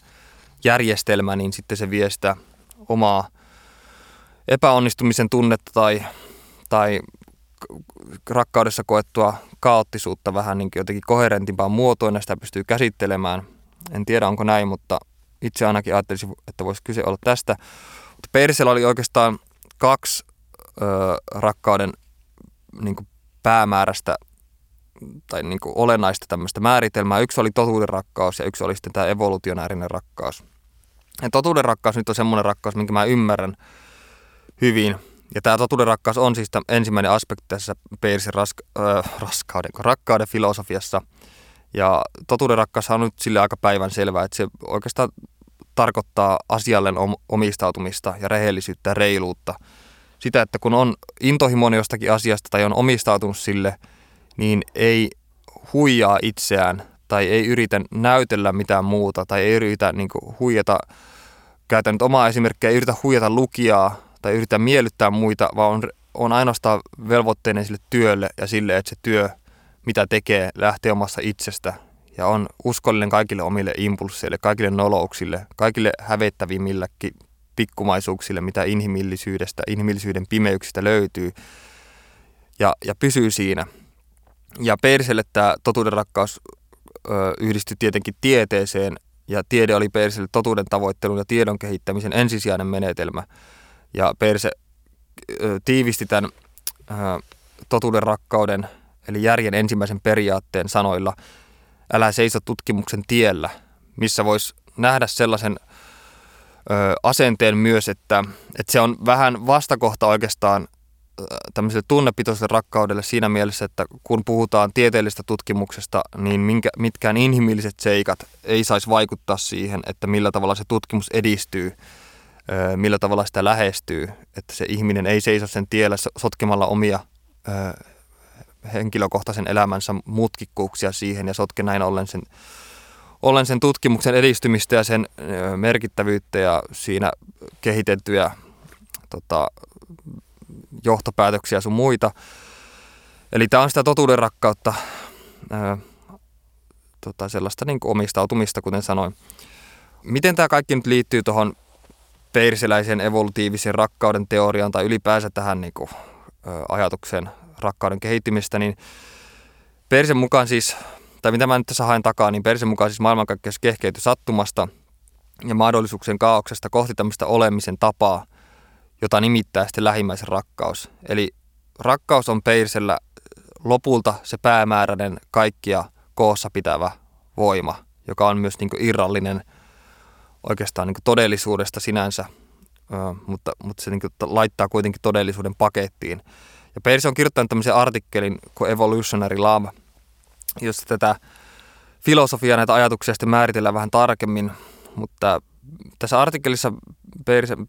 järjestelmä, niin sitten se vie sitä omaa epäonnistumisen tunnetta tai, tai rakkaudessa koettua kaoottisuutta vähän niin jotenkin koherentimpaan muotoon ja sitä pystyy käsittelemään. En tiedä onko näin, mutta itse ainakin ajattelisin, että voisi kyse olla tästä. Mutta Persellä oli oikeastaan kaksi ö, rakkauden niin kuin päämäärästä tai niin kuin olennaista tämmöistä määritelmää. Yksi oli totuuden rakkaus ja yksi oli sitten tämä evolutionäärinen rakkaus. Ja totuuden rakkaus nyt on semmoinen rakkaus, minkä mä ymmärrän hyvin. Ja tämä totuuden rakkaus on siis ensimmäinen aspekti tässä Peirsin raska, äh, rakkauden filosofiassa. Ja totuuden rakkaus on nyt sille aika päivän selvää, että se oikeastaan tarkoittaa asialleen omistautumista ja rehellisyyttä ja reiluutta. Sitä, että kun on intohimoinen jostakin asiasta tai on omistautunut sille, niin ei huijaa itseään tai ei yritä näytellä mitään muuta tai ei yritä niin kuin, huijata, käytän nyt omaa esimerkkiä, ei yritä huijata lukijaa tai yritä miellyttää muita, vaan on, on ainoastaan velvoitteinen sille työlle ja sille, että se työ, mitä tekee, lähtee omassa itsestä ja on uskollinen kaikille omille impulseille, kaikille nolouksille, kaikille hävettävimmillekin pikkumaisuuksille, mitä inhimillisyydestä, inhimillisyyden pimeyksistä löytyy ja, ja pysyy siinä. Ja Perselle tämä totuuden rakkaus ö, yhdistyi tietenkin tieteeseen ja tiede oli Perselle totuuden tavoittelun ja tiedon kehittämisen ensisijainen menetelmä. Ja Perse ö, tiivisti tämän ö, totuuden rakkauden eli järjen ensimmäisen periaatteen sanoilla – älä seiso tutkimuksen tiellä, missä voisi nähdä sellaisen ö, asenteen myös, että, että se on vähän vastakohta oikeastaan tämmöiselle tunnepitoiselle rakkaudelle siinä mielessä, että kun puhutaan tieteellisestä tutkimuksesta, niin minkä, mitkään inhimilliset seikat ei saisi vaikuttaa siihen, että millä tavalla se tutkimus edistyy, millä tavalla sitä lähestyy, että se ihminen ei seiso sen tiellä sotkemalla omia henkilökohtaisen elämänsä mutkikkuuksia siihen ja sotke näin ollen sen, ollen sen tutkimuksen edistymistä ja sen merkittävyyttä ja siinä kehitettyjä tota, johtopäätöksiä sun muita. Eli tämä on sitä totuuden rakkautta, tota, sellaista niin kuin omistautumista, kuten sanoin. Miten tämä kaikki nyt liittyy tuohon peirseläisen evolutiivisen rakkauden teoriaan tai ylipäänsä tähän niin kuin, ä, ajatukseen rakkauden kehittymistä, niin Persen mukaan siis, tai mitä mä nyt tässä haen takaa, niin Persen mukaan siis maailmankaikkeus kehkeytyi sattumasta ja mahdollisuuksien kaauksesta kohti tämmöistä olemisen tapaa, jota nimittää sitten lähimmäisen rakkaus. Eli rakkaus on Peirsellä lopulta se päämääräinen kaikkia koossa pitävä voima, joka on myös niin irrallinen oikeastaan niin todellisuudesta sinänsä, mutta, mutta se niin laittaa kuitenkin todellisuuden pakettiin. Ja Peirse on kirjoittanut tämmöisen artikkelin kuin Evolutionary Love, jossa tätä filosofiaa näitä ajatuksia sitten määritellään vähän tarkemmin, mutta tässä artikkelissa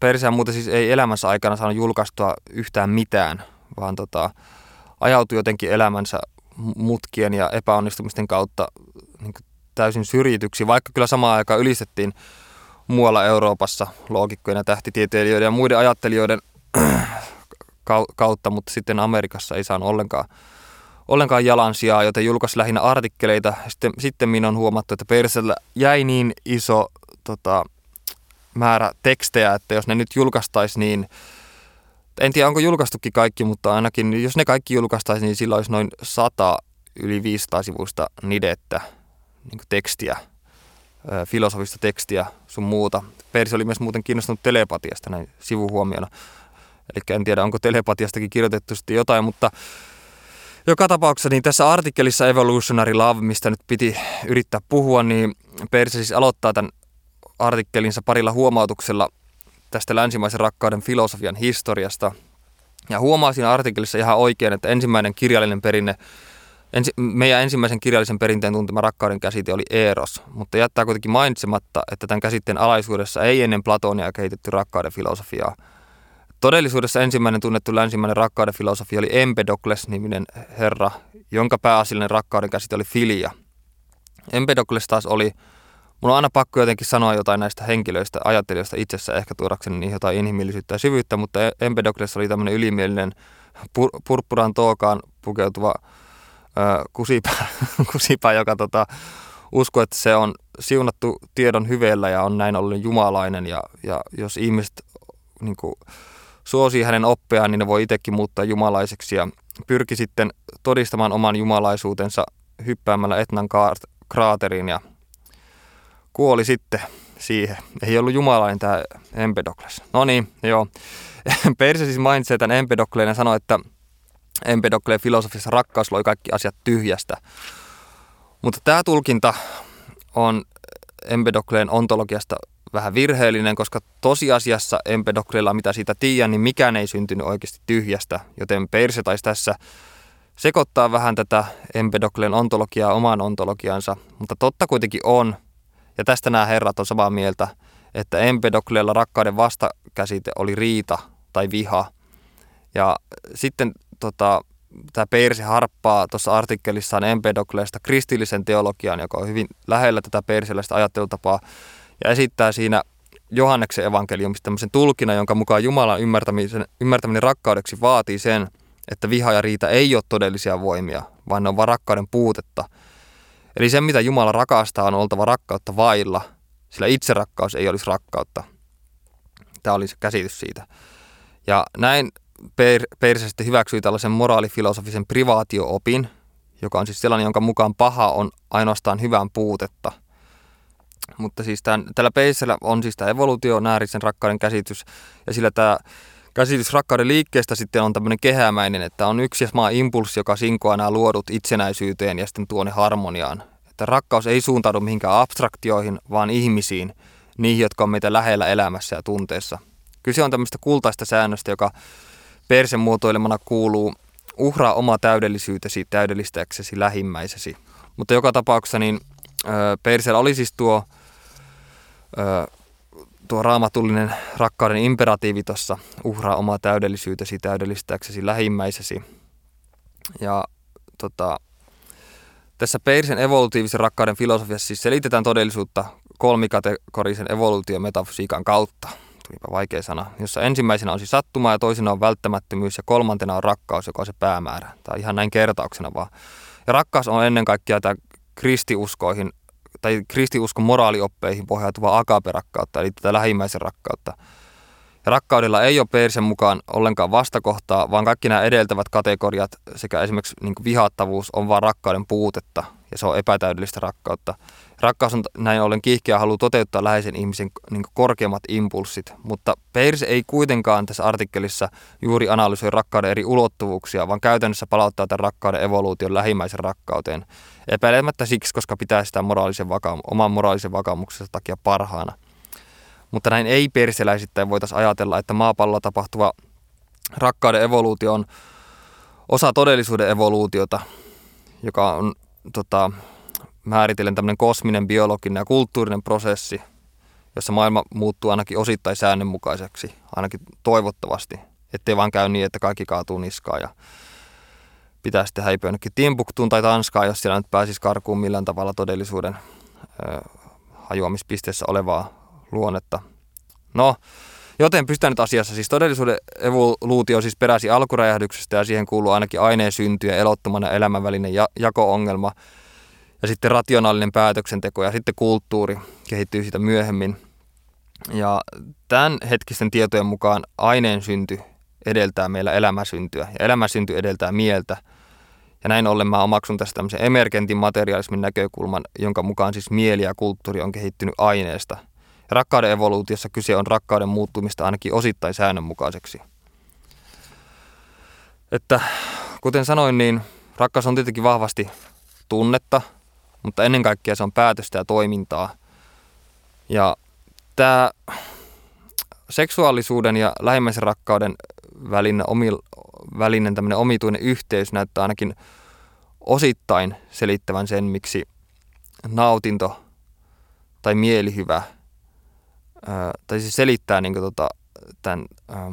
Perseä muuten siis ei elämänsä aikana saanut julkaistua yhtään mitään, vaan tota, ajautui jotenkin elämänsä mutkien ja epäonnistumisten kautta niin täysin syrjityksi, vaikka kyllä samaan aikaan ylistettiin muualla Euroopassa loogikkojen ja tähtitieteilijöiden ja muiden ajattelijoiden kautta, mutta sitten Amerikassa ei saanut ollenkaan, ollenkaan jalansijaa, joten julkaisi lähinnä artikkeleita. Sitten, sitten minä on huomattu, että Persellä jäi niin iso tota, määrä tekstejä, että jos ne nyt julkaistaisiin, niin en tiedä onko julkaistukin kaikki, mutta ainakin jos ne kaikki julkaistaisiin, niin sillä olisi noin 100 yli 500 sivuista nidettä, niin tekstiä, filosofista tekstiä sun muuta. Persi oli myös muuten kiinnostunut telepatiasta näin sivuhuomiona. Eli en tiedä, onko telepatiastakin kirjoitettu sitten jotain, mutta joka tapauksessa niin tässä artikkelissa Evolutionary Love, mistä nyt piti yrittää puhua, niin Persi siis aloittaa tämän artikkelinsa parilla huomautuksella tästä länsimaisen rakkauden filosofian historiasta. Ja huomaa siinä artikkelissa ihan oikein, että ensimmäinen kirjallinen perinne, ensi, meidän ensimmäisen kirjallisen perinteen tuntema rakkauden käsite oli eros, mutta jättää kuitenkin mainitsematta, että tämän käsitteen alaisuudessa ei ennen Platonia kehitetty rakkauden filosofiaa. Todellisuudessa ensimmäinen tunnettu länsimäinen rakkauden filosofia oli Empedokles-niminen herra, jonka pääasiallinen rakkauden käsite oli filia. Empedokles taas oli Mun on aina pakko jotenkin sanoa jotain näistä henkilöistä, ajattelijoista itsessä, ehkä tuodakseni niihin jotain inhimillisyyttä ja syvyyttä, mutta e- Empedokles oli tämmöinen ylimielinen pur- purppuran tookaan pukeutuva ö, kusipää, kusipää, joka tota, uskoo, että se on siunattu tiedon hyveellä ja on näin ollen jumalainen ja, ja jos ihmiset niin kuin, suosii hänen oppeaan, niin ne voi itsekin muuttaa jumalaiseksi ja pyrki sitten todistamaan oman jumalaisuutensa hyppäämällä Etnan kraateriin ja kuoli sitten siihen. Ei ollut jumalainen tämä Empedokles. No niin, joo. Perse siis mainitsee tämän Empedokleen ja sanoi, että Empedokleen filosofissa rakkaus loi kaikki asiat tyhjästä. Mutta tämä tulkinta on Empedokleen ontologiasta vähän virheellinen, koska tosiasiassa Empedokleella, mitä siitä tiedän, niin mikään ei syntynyt oikeasti tyhjästä, joten Perse taisi tässä sekoittaa vähän tätä Empedokleen ontologiaa omaan ontologiansa, mutta totta kuitenkin on, ja tästä nämä herrat on samaa mieltä, että Empedokleella rakkauden vastakäsite oli riita tai viha. Ja sitten tota, tämä Persi harppaa tuossa artikkelissaan Empedokleesta kristillisen teologian, joka on hyvin lähellä tätä persiläistä ajattelutapaa, ja esittää siinä Johanneksen evankeliumista tämmöisen tulkinnan, jonka mukaan Jumalan ymmärtäminen, ymmärtäminen rakkaudeksi vaatii sen, että viha ja riita ei ole todellisia voimia, vaan ne on vain rakkauden puutetta – Eli se, mitä Jumala rakastaa, on oltava rakkautta vailla, sillä itse rakkaus ei olisi rakkautta. Tämä oli se käsitys siitä. Ja näin per, sitten hyväksyi tällaisen moraalifilosofisen privaatio-opin, joka on siis sellainen, jonka mukaan paha on ainoastaan hyvän puutetta. Mutta siis tämän, tällä Peisellä on siis tämä evoluutionäärisen rakkauden käsitys, ja sillä tämä käsitys rakkauden liikkeestä sitten on tämmöinen kehämäinen, että on yksi maa impulssi, joka sinkoaa nämä luodut itsenäisyyteen ja sitten tuonne harmoniaan. Että rakkaus ei suuntaudu mihinkään abstraktioihin, vaan ihmisiin, niihin, jotka on meitä lähellä elämässä ja tunteessa. Kyse on tämmöistä kultaista säännöstä, joka persen muotoilemana kuuluu uhraa oma täydellisyytesi täydellistääksesi lähimmäisesi. Mutta joka tapauksessa niin Persellä oli siis tuo tuo raamatullinen rakkauden imperatiivi tuossa, uhraa omaa täydellisyytesi täydellistääksesi lähimmäisesi. Ja tota, tässä Peirsen evolutiivisen rakkauden filosofiassa siis selitetään todellisuutta kolmikategorisen evoluutiometafysiikan kautta. Tulipa vaikea sana. Jossa ensimmäisenä on siis sattuma ja toisena on välttämättömyys ja kolmantena on rakkaus, joka on se päämäärä. On ihan näin kertauksena vaan. Ja rakkaus on ennen kaikkea tämä kristiuskoihin tai kristiuskon moraalioppeihin pohjautuvaa agaperakkautta, eli tätä lähimmäisen rakkautta. Ja rakkaudella ei ole Peirsen mukaan ollenkaan vastakohtaa, vaan kaikki nämä edeltävät kategoriat sekä esimerkiksi niin vihattavuus on vain rakkauden puutetta. ja se on epätäydellistä rakkautta. Rakkaus on näin ollen kiihkeä halu toteuttaa läheisen ihmisen niin korkeammat impulssit, mutta Peirse ei kuitenkaan tässä artikkelissa juuri analysoi rakkauden eri ulottuvuuksia, vaan käytännössä palauttaa tämän rakkauden evoluution lähimmäisen rakkauteen. Epäilemättä siksi, koska pitää sitä moraalisen vakaum- oman moraalisen vakaumuksensa takia parhaana. Mutta näin ei perseläisittäin voitaisiin ajatella, että maapallolla tapahtuva rakkauden evoluutio on osa todellisuuden evoluutiota, joka on tota, määritellen tämmöinen kosminen, biologinen ja kulttuurinen prosessi, jossa maailma muuttuu ainakin osittain säännönmukaiseksi, ainakin toivottavasti, ettei vaan käy niin, että kaikki kaatuu niskaan ja pitää sitten häipyä jonnekin Timbuktuun tai Tanskaan, jos siellä nyt pääsisi karkuun millään tavalla todellisuuden ö, hajoamispisteessä olevaa luonnetta. No, joten pystytään nyt asiassa. Siis todellisuuden evoluutio siis peräsi alkuräjähdyksestä ja siihen kuuluu ainakin aineen synty ja elottomana elämän välinen ja- jako-ongelma – ja sitten rationaalinen päätöksenteko ja sitten kulttuuri kehittyy siitä myöhemmin. Ja tämän hetkisten tietojen mukaan aineen synty edeltää meillä elämäsyntyä ja elämäsynty edeltää mieltä. Ja näin ollen mä omaksun tästä tämmöisen emergentin materialismin näkökulman, jonka mukaan siis mieli ja kulttuuri on kehittynyt aineesta. Ja rakkauden evoluutiossa kyse on rakkauden muuttumista ainakin osittain säännönmukaiseksi. Että kuten sanoin, niin rakkaus on tietenkin vahvasti tunnetta, mutta ennen kaikkea se on päätöstä ja toimintaa. Ja tämä seksuaalisuuden ja lähimmäisenrakkauden välinen, omil, välinen tämmöinen omituinen yhteys näyttää ainakin osittain selittävän sen, miksi nautinto tai mielihyvä, ää, tai siis selittää niin kuin, tota, tämän ää,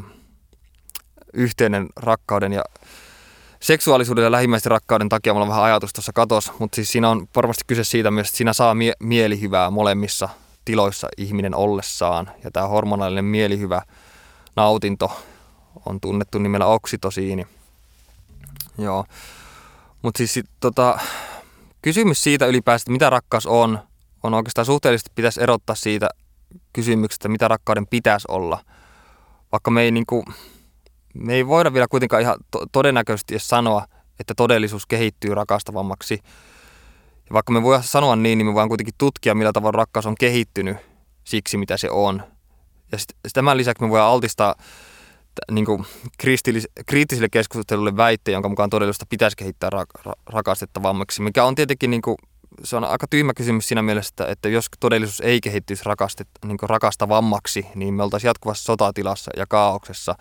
yhteinen rakkauden ja seksuaalisuuden ja lähimmäisten rakkauden takia mulla on vähän ajatus tuossa katos, mutta siis siinä on varmasti kyse siitä myös, että siinä saa mie- mielihyvää molemmissa tiloissa ihminen ollessaan. Ja tämä hormonaalinen mielihyvä nautinto on tunnettu nimellä oksitosiini. Joo. Mutta siis sit, tota, kysymys siitä ylipäätään, mitä rakkaus on, on oikeastaan suhteellisesti pitäisi erottaa siitä kysymyksestä, mitä rakkauden pitäisi olla. Vaikka me ei niinku, me ei voida vielä kuitenkaan ihan to- todennäköisesti edes sanoa, että todellisuus kehittyy rakastavammaksi. Ja vaikka me voidaan sanoa niin, niin me voidaan kuitenkin tutkia, millä tavalla rakkaus on kehittynyt siksi, mitä se on. Ja sit, tämän lisäksi me voidaan altistaa niin kuin kriittiselle keskustelulle väitteen, jonka mukaan todellisuutta pitäisi kehittää ra- ra- rakastettavammaksi, mikä on tietenkin niin kuin, se on aika tyhmä kysymys siinä mielessä, että, että jos todellisuus ei kehittyisi rakastet, niin rakastavammaksi, niin me oltaisiin jatkuvassa sotatilassa ja kaauksessa.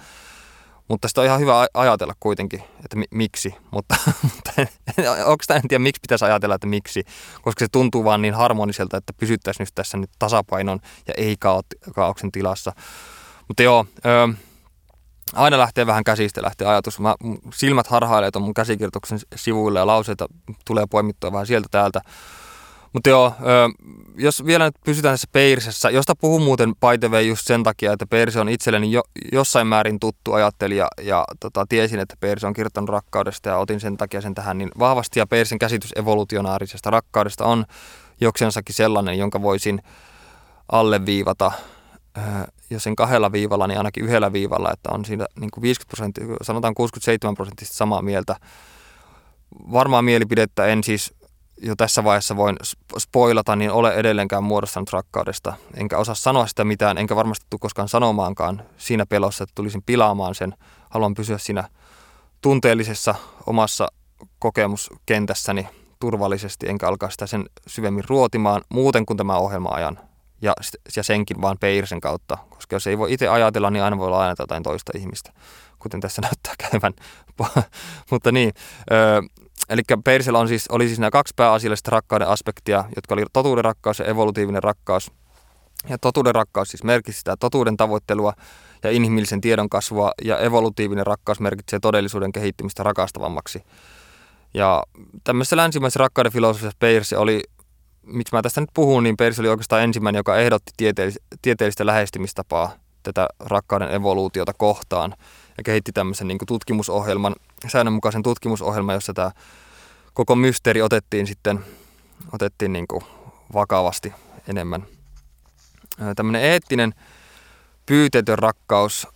Mutta sitä on ihan hyvä ajatella kuitenkin, että mi- miksi. Mutta, mutta onko tämä en tiedä, miksi pitäisi ajatella, että miksi. Koska se tuntuu vaan niin harmoniselta, että pysyttäisiin nyt tässä nyt tasapainon ja ei kaauksen tilassa. Mutta joo, ö, aina lähtee vähän käsistä lähtee ajatus. Mä, silmät harhailee tuon mun käsikirjoituksen sivuille ja lauseita tulee poimittua vähän sieltä täältä. Mutta joo, jos vielä nyt pysytään tässä Peirsessä, josta puhun muuten by just sen takia, että Peirse on itselleni jo, jossain määrin tuttu ajattelija ja tota, tiesin, että Peirse on kirjoittanut rakkaudesta ja otin sen takia sen tähän niin vahvasti. Ja Peirsen käsitys evolutionaarisesta rakkaudesta on joksensakin sellainen, jonka voisin alleviivata jos sen kahdella viivalla, niin ainakin yhdellä viivalla, että on siinä niin kuin 50 prosenttia, sanotaan 67 prosenttisesti samaa mieltä. Varmaa mielipidettä en siis jo tässä vaiheessa voin spoilata, niin ole edelleenkään muodostanut rakkaudesta. Enkä osaa sanoa sitä mitään, enkä varmasti tule koskaan sanomaankaan siinä pelossa, että tulisin pilaamaan sen. Haluan pysyä siinä tunteellisessa omassa kokemuskentässäni turvallisesti, enkä alkaa sitä sen syvemmin ruotimaan muuten kuin tämä ohjelma ajan. Ja, ja senkin vaan peirsen kautta, koska jos ei voi itse ajatella, niin aina voi lainata jotain toista ihmistä, kuten tässä näyttää käyvän. Mutta niin, öö, Eli Persellä on siis, oli siis nämä kaksi pääasiallista rakkauden aspektia, jotka oli totuuden rakkaus ja evolutiivinen rakkaus. Ja totuuden rakkaus siis merkitsi sitä totuuden tavoittelua ja inhimillisen tiedon kasvua, ja evolutiivinen rakkaus merkitsee todellisuuden kehittymistä rakastavammaksi. Ja tämmöisessä länsimaisessa rakkauden filosofiassa Peirse oli, miksi mä tästä nyt puhun, niin Peirse oli oikeastaan ensimmäinen, joka ehdotti tieteellis- tieteellistä lähestymistapaa tätä rakkauden evoluutiota kohtaan ja kehitti tämmöisen niin tutkimusohjelman, säännönmukaisen tutkimusohjelman, jossa tämä koko mysteeri otettiin sitten otettiin niin kuin vakavasti enemmän. Tämmöinen eettinen pyytetön rakkaus,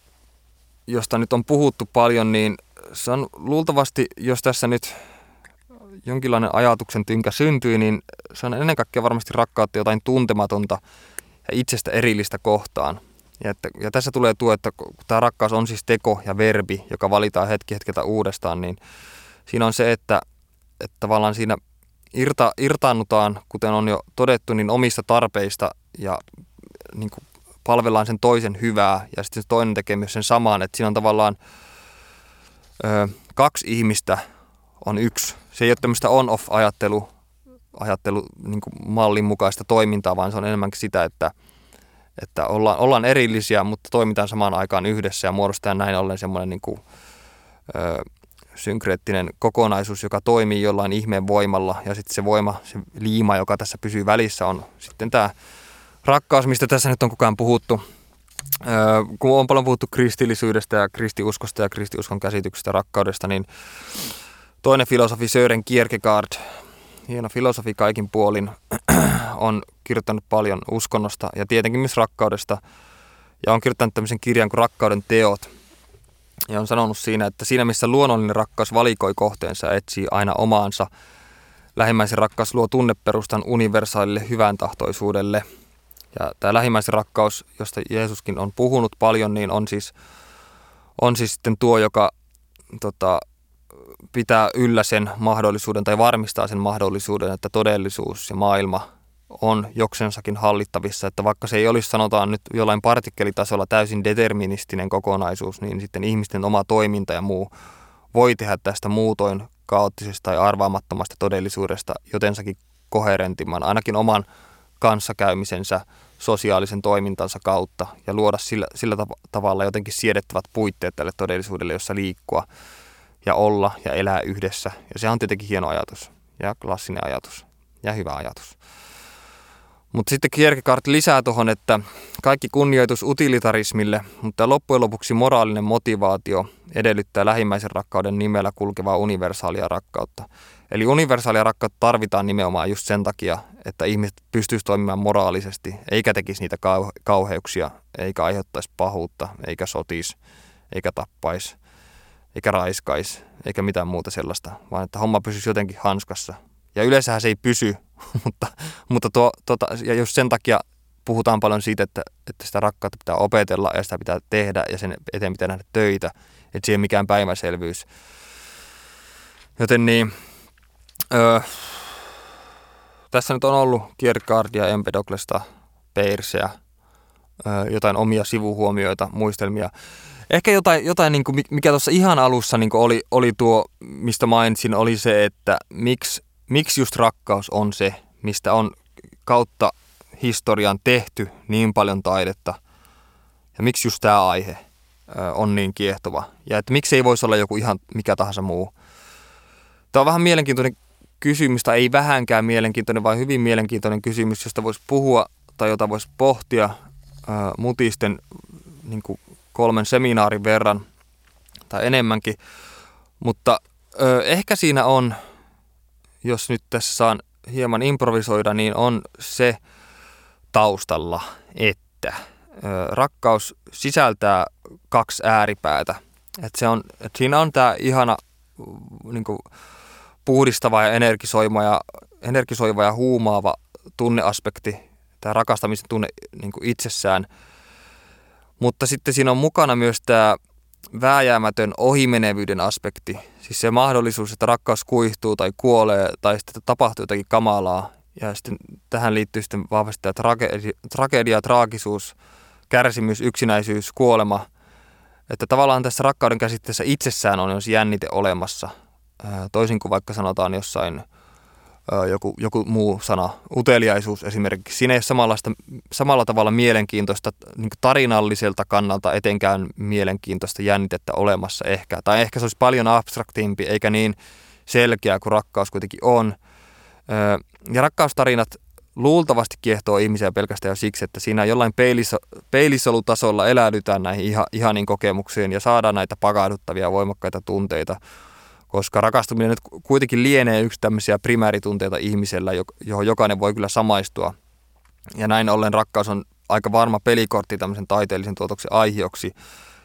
josta nyt on puhuttu paljon, niin se on luultavasti, jos tässä nyt jonkinlainen ajatuksen tynkä syntyy, niin se on ennen kaikkea varmasti rakkautta jotain tuntematonta ja itsestä erillistä kohtaan. Ja, että, ja tässä tulee tuo, että kun tämä rakkaus on siis teko ja verbi, joka valitaan hetki hetkeltä uudestaan, niin siinä on se, että, että tavallaan siinä irta, irtaannutaan, kuten on jo todettu, niin omista tarpeista ja niin kuin palvellaan sen toisen hyvää ja sitten se toinen tekee myös sen samaan. Että siinä on tavallaan ö, kaksi ihmistä on yksi. Se ei ole tämmöistä on-off-ajattelu, ajattelu, niin mallin mukaista toimintaa, vaan se on enemmänkin sitä, että, että ollaan, ollaan erillisiä, mutta toimitaan samaan aikaan yhdessä ja muodostetaan näin ollen semmoinen niin kuin, ö, synkreettinen kokonaisuus, joka toimii jollain ihmeen voimalla ja sitten se voima, se liima, joka tässä pysyy välissä on sitten tämä rakkaus, mistä tässä nyt on koko ajan puhuttu. Öö, kun on paljon puhuttu kristillisyydestä ja kristiuskosta ja kristiuskon käsityksestä rakkaudesta, niin toinen filosofi Sören Kierkegaard, hieno filosofi kaikin puolin, on kirjoittanut paljon uskonnosta ja tietenkin myös rakkaudesta. Ja on kirjoittanut tämmöisen kirjan kuin Rakkauden teot – ja on sanonut siinä, että siinä missä luonnollinen rakkaus valikoi kohteensa ja etsii aina omaansa, lähimmäisen rakkaus luo tunneperustan universaalille hyvän tahtoisuudelle. Ja tämä lähimmäisen rakkaus, josta Jeesuskin on puhunut paljon, niin on siis, on siis sitten tuo, joka tota, pitää yllä sen mahdollisuuden tai varmistaa sen mahdollisuuden, että todellisuus ja maailma on joksensakin hallittavissa, että vaikka se ei olisi sanotaan nyt jollain partikkelitasolla täysin deterministinen kokonaisuus, niin sitten ihmisten oma toiminta ja muu voi tehdä tästä muutoin kaoottisesta tai arvaamattomasta todellisuudesta jotensakin koherentimman, ainakin oman kanssakäymisensä, sosiaalisen toimintansa kautta ja luoda sillä, sillä tavalla jotenkin siedettävät puitteet tälle todellisuudelle, jossa liikkua ja olla ja elää yhdessä. Ja se on tietenkin hieno ajatus ja klassinen ajatus ja hyvä ajatus. Mutta sitten Kierkegaard lisää tuohon, että kaikki kunnioitus utilitarismille, mutta loppujen lopuksi moraalinen motivaatio edellyttää lähimmäisen rakkauden nimellä kulkevaa universaalia rakkautta. Eli universaalia rakkautta tarvitaan nimenomaan just sen takia, että ihmiset pystyisivät toimimaan moraalisesti, eikä tekisi niitä kauheuksia, eikä aiheuttaisi pahuutta, eikä sotis, eikä tappaisi, eikä raiskaisi, eikä mitään muuta sellaista, vaan että homma pysyisi jotenkin hanskassa. Ja yleensähän se ei pysy, mutta, mutta tuo, tuota, ja just sen takia puhutaan paljon siitä, että, että sitä rakkautta pitää opetella ja sitä pitää tehdä ja sen eteen pitää nähdä töitä, että ole mikään päiväselvyys. Joten niin, öö, tässä nyt on ollut Kierkegaardia, Empedoklesta, Peirseä, öö, jotain omia sivuhuomioita, muistelmia. Ehkä jotain, jotain niin kuin, mikä tuossa ihan alussa niin kuin oli, oli tuo, mistä mainitsin, oli se, että miksi miksi just rakkaus on se, mistä on kautta historian tehty niin paljon taidetta ja miksi just tämä aihe on niin kiehtova ja että miksi ei voisi olla joku ihan mikä tahansa muu. Tämä on vähän mielenkiintoinen kysymys, tai ei vähänkään mielenkiintoinen, vaan hyvin mielenkiintoinen kysymys, josta voisi puhua tai jota voisi pohtia mutisten niin kuin kolmen seminaarin verran tai enemmänkin. Mutta ö, ehkä siinä on jos nyt tässä saan hieman improvisoida, niin on se taustalla, että rakkaus sisältää kaksi ääripäätä. Et se on, et siinä on tämä ihana niin kuin, puhdistava ja energisoiva ja, energisoiva ja huumaava tunneaspekti, tämä rakastamisen tunne niin kuin itsessään. Mutta sitten siinä on mukana myös tämä vääjäämätön ohimenevyyden aspekti. Siis se mahdollisuus, että rakkaus kuihtuu tai kuolee tai sitten tapahtuu jotakin kamalaa. Ja sitten tähän liittyy sitten vahvasti tämä tragedia, tragedia traagisuus, kärsimys, yksinäisyys, kuolema. Että tavallaan tässä rakkauden käsitteessä itsessään on jos jännite olemassa. Toisin kuin vaikka sanotaan jossain joku, joku muu sana, uteliaisuus esimerkiksi. Siinä ei ole samalla tavalla mielenkiintoista niin tarinalliselta kannalta etenkään mielenkiintoista jännitettä olemassa ehkä. Tai ehkä se olisi paljon abstraktimpi eikä niin selkeä kuin rakkaus kuitenkin on. Ja rakkaustarinat luultavasti kiehtoo ihmisiä pelkästään jo siksi, että siinä jollain peiliso, peilisolutasolla eläydytään näihin ihan, ihaniin kokemuksiin ja saadaan näitä pakahduttavia voimakkaita tunteita – koska rakastuminen nyt kuitenkin lienee yksi tämmöisiä primääritunteita ihmisellä, johon jokainen voi kyllä samaistua. Ja näin ollen rakkaus on aika varma pelikortti tämmöisen taiteellisen tuotoksen aihioksi.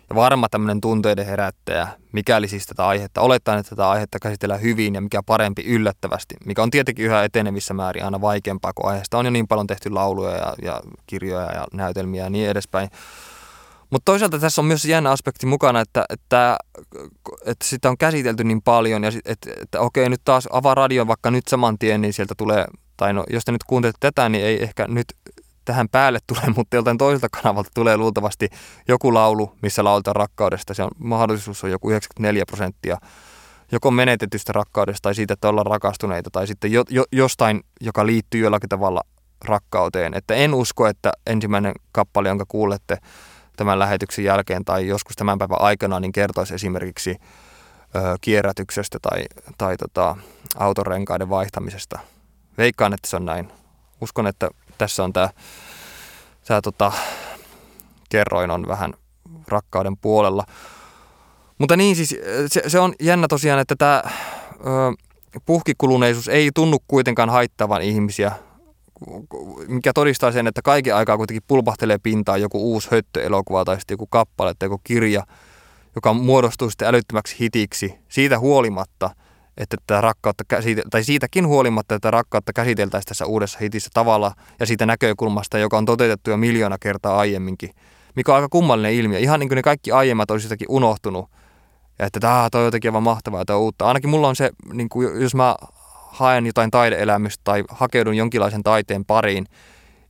ja varma tämmöinen tunteiden herättäjä, mikäli siis tätä aihetta, olettaen, että tätä aihetta käsitellään hyvin ja mikä parempi yllättävästi, mikä on tietenkin yhä etenevissä määrin aina vaikeampaa, kun aiheesta on jo niin paljon tehty lauluja ja, ja kirjoja ja näytelmiä ja niin edespäin. Mutta toisaalta tässä on myös jännä aspekti mukana, että, että, että sitä on käsitelty niin paljon ja että, että okei nyt taas avaa radio vaikka nyt saman tien, niin sieltä tulee, tai no jos te nyt kuuntelette tätä, niin ei ehkä nyt tähän päälle tule, mutta joltain toiselta kanavalta tulee luultavasti joku laulu, missä lauletaan rakkaudesta. Se on, mahdollisuus on joku 94 prosenttia joko menetetystä rakkaudesta tai siitä, että ollaan rakastuneita tai sitten jo, jo, jostain, joka liittyy jollakin tavalla rakkauteen. Että en usko, että ensimmäinen kappale, jonka kuulette tämän lähetyksen jälkeen tai joskus tämän päivän aikana, niin kertoisi esimerkiksi ö, kierrätyksestä tai, tai tota, autorenkaiden vaihtamisesta. Veikkaan, että se on näin. Uskon, että tässä on tämä, tämä tota, kerroin on vähän rakkauden puolella. Mutta niin siis se, se on jännä tosiaan, että tämä ö, puhkikuluneisuus ei tunnu kuitenkaan haittavan ihmisiä, mikä todistaa sen, että kaiken aikaa kuitenkin pulpahtelee pintaan joku uusi höttöelokuva tai sitten joku kappale tai joku kirja, joka muodostuu sitten älyttömäksi hitiksi siitä huolimatta – että tätä rakkautta, tai siitäkin huolimatta, että rakkautta käsiteltäisiin tässä uudessa hitissä tavalla ja siitä näkökulmasta, joka on toteutettu jo miljoona kertaa aiemminkin, mikä on aika kummallinen ilmiö. Ihan niin kuin ne kaikki aiemmat olisi jotakin unohtunut, ja että tämä on jotenkin aivan mahtavaa tai uutta. Ainakin mulla on se, niin kuin, jos mä haen jotain taideelämystä tai hakeudun jonkinlaisen taiteen pariin,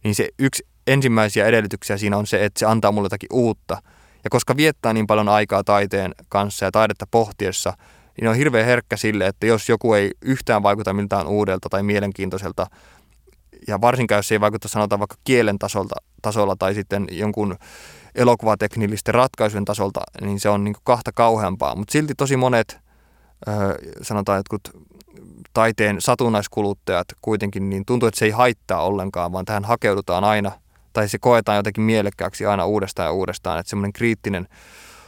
niin se yksi ensimmäisiä edellytyksiä siinä on se, että se antaa mulle jotakin uutta. Ja koska viettää niin paljon aikaa taiteen kanssa ja taidetta pohtiessa – niin on hirveän herkkä sille, että jos joku ei yhtään vaikuta miltään uudelta tai mielenkiintoiselta, ja varsinkaan jos se ei vaikuta sanotaan vaikka kielen tasolta, tasolla tai sitten jonkun elokuvateknillisten ratkaisujen tasolta, niin se on niin kahta kauheampaa. Mutta silti tosi monet, sanotaan jotkut taiteen satunnaiskuluttajat kuitenkin, niin tuntuu, että se ei haittaa ollenkaan, vaan tähän hakeudutaan aina, tai se koetaan jotenkin mielekkääksi aina uudestaan ja uudestaan. Että semmoinen kriittinen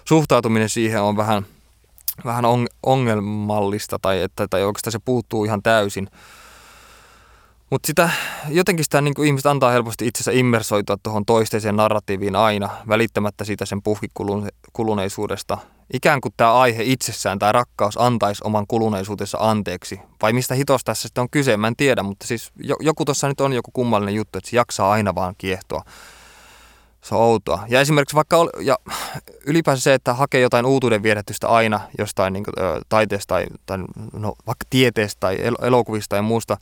suhtautuminen siihen on vähän – vähän on, ongelmallista tai, että, tai oikeastaan se puuttuu ihan täysin. Mutta sitä jotenkin sitä niin ihmiset antaa helposti itsensä immersoitua tuohon toisteiseen narratiiviin aina, välittämättä siitä sen puhkikuluneisuudesta. Ikään kuin tämä aihe itsessään, tämä rakkaus, antaisi oman kuluneisuutensa anteeksi. Vai mistä hitos tässä sitten on kyse, mä en tiedä, mutta siis joku tuossa nyt on joku kummallinen juttu, että se jaksaa aina vaan kiehtoa se on outoa. Ja esimerkiksi vaikka, ja ylipäänsä se, että hakee jotain uutuuden viehätystä aina jostain niin kuin, taiteesta tai, tai no, vaikka tieteestä tai elokuvista ja muusta,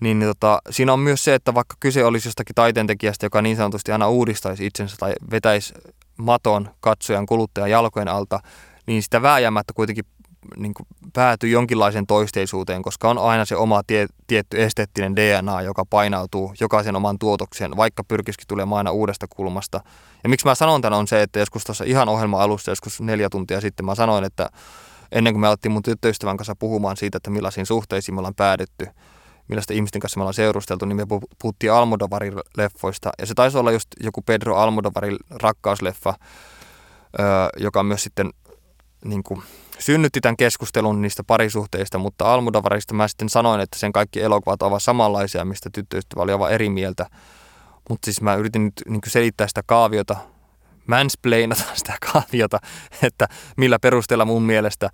niin, niin tota, siinä on myös se, että vaikka kyse olisi jostakin taiteentekijästä, joka niin sanotusti aina uudistaisi itsensä tai vetäisi maton katsojan kuluttajan jalkojen alta, niin sitä vääjäämättä kuitenkin niin kuin päätyy jonkinlaiseen toisteisuuteen, koska on aina se oma tie, tietty esteettinen DNA, joka painautuu jokaisen oman tuotokseen, vaikka pyrkisikin tulemaan aina uudesta kulmasta. Ja miksi mä sanon tämän on se, että joskus tuossa ihan ohjelma alussa, joskus neljä tuntia sitten mä sanoin, että ennen kuin me alettiin mun tyttöystävän kanssa puhumaan siitä, että millaisiin suhteisiin me ollaan päädytty, millaista ihmisten kanssa me ollaan seurusteltu, niin me puhuttiin Almodovarin leffoista. Ja se taisi olla just joku Pedro Almodovarin rakkausleffa, joka myös sitten niin kuin, synnytti tämän keskustelun niistä parisuhteista, mutta Almudovarista mä sitten sanoin, että sen kaikki elokuvat ovat samanlaisia, mistä tyttöystävä oli aivan eri mieltä. Mutta siis mä yritin nyt niin selittää sitä kaaviota, mansplainata sitä kaaviota, että millä perusteella mun mielestä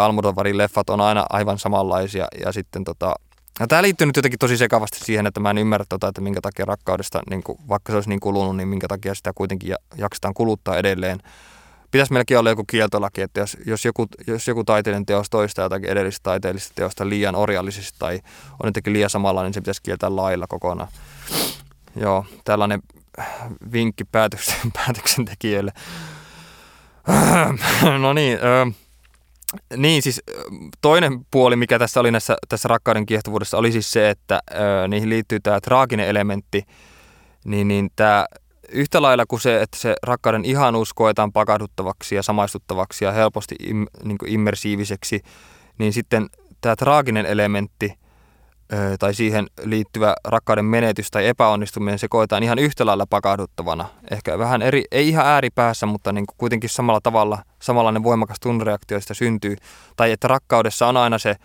Almudovarin leffat on aina aivan samanlaisia. Ja sitten tota, ja tämä liittyy nyt jotenkin tosi sekavasti siihen, että mä en ymmärrä, tota, että minkä takia rakkaudesta, niin kuin, vaikka se olisi niin kulunut, niin minkä takia sitä kuitenkin jaksetaan kuluttaa edelleen pitäisi melkein olla joku kieltolaki, että jos, jos, joku, jos joku taiteellinen teos toistaa jotakin edellistä taiteellista teosta liian orjallisesti tai on jotenkin liian samalla, niin se pitäisi kieltää lailla kokonaan. Joo, tällainen vinkki päätöksen, päätöksentekijöille. no niin, ö, niin siis toinen puoli, mikä tässä oli näissä, tässä rakkauden kiehtovuudessa, oli siis se, että ö, niihin liittyy tämä traaginen elementti, niin, niin tämä yhtä lailla kuin se, että se rakkauden ihanuus koetaan pakahduttavaksi ja samaistuttavaksi ja helposti im, niin immersiiviseksi, niin sitten tämä traaginen elementti tai siihen liittyvä rakkauden menetys tai epäonnistuminen, se koetaan ihan yhtä lailla pakahduttavana. Ehkä vähän eri, ei ihan ääripäässä, mutta niin kuin kuitenkin samalla tavalla, samanlainen voimakas tunnereaktio sitä syntyy. Tai että rakkaudessa on aina se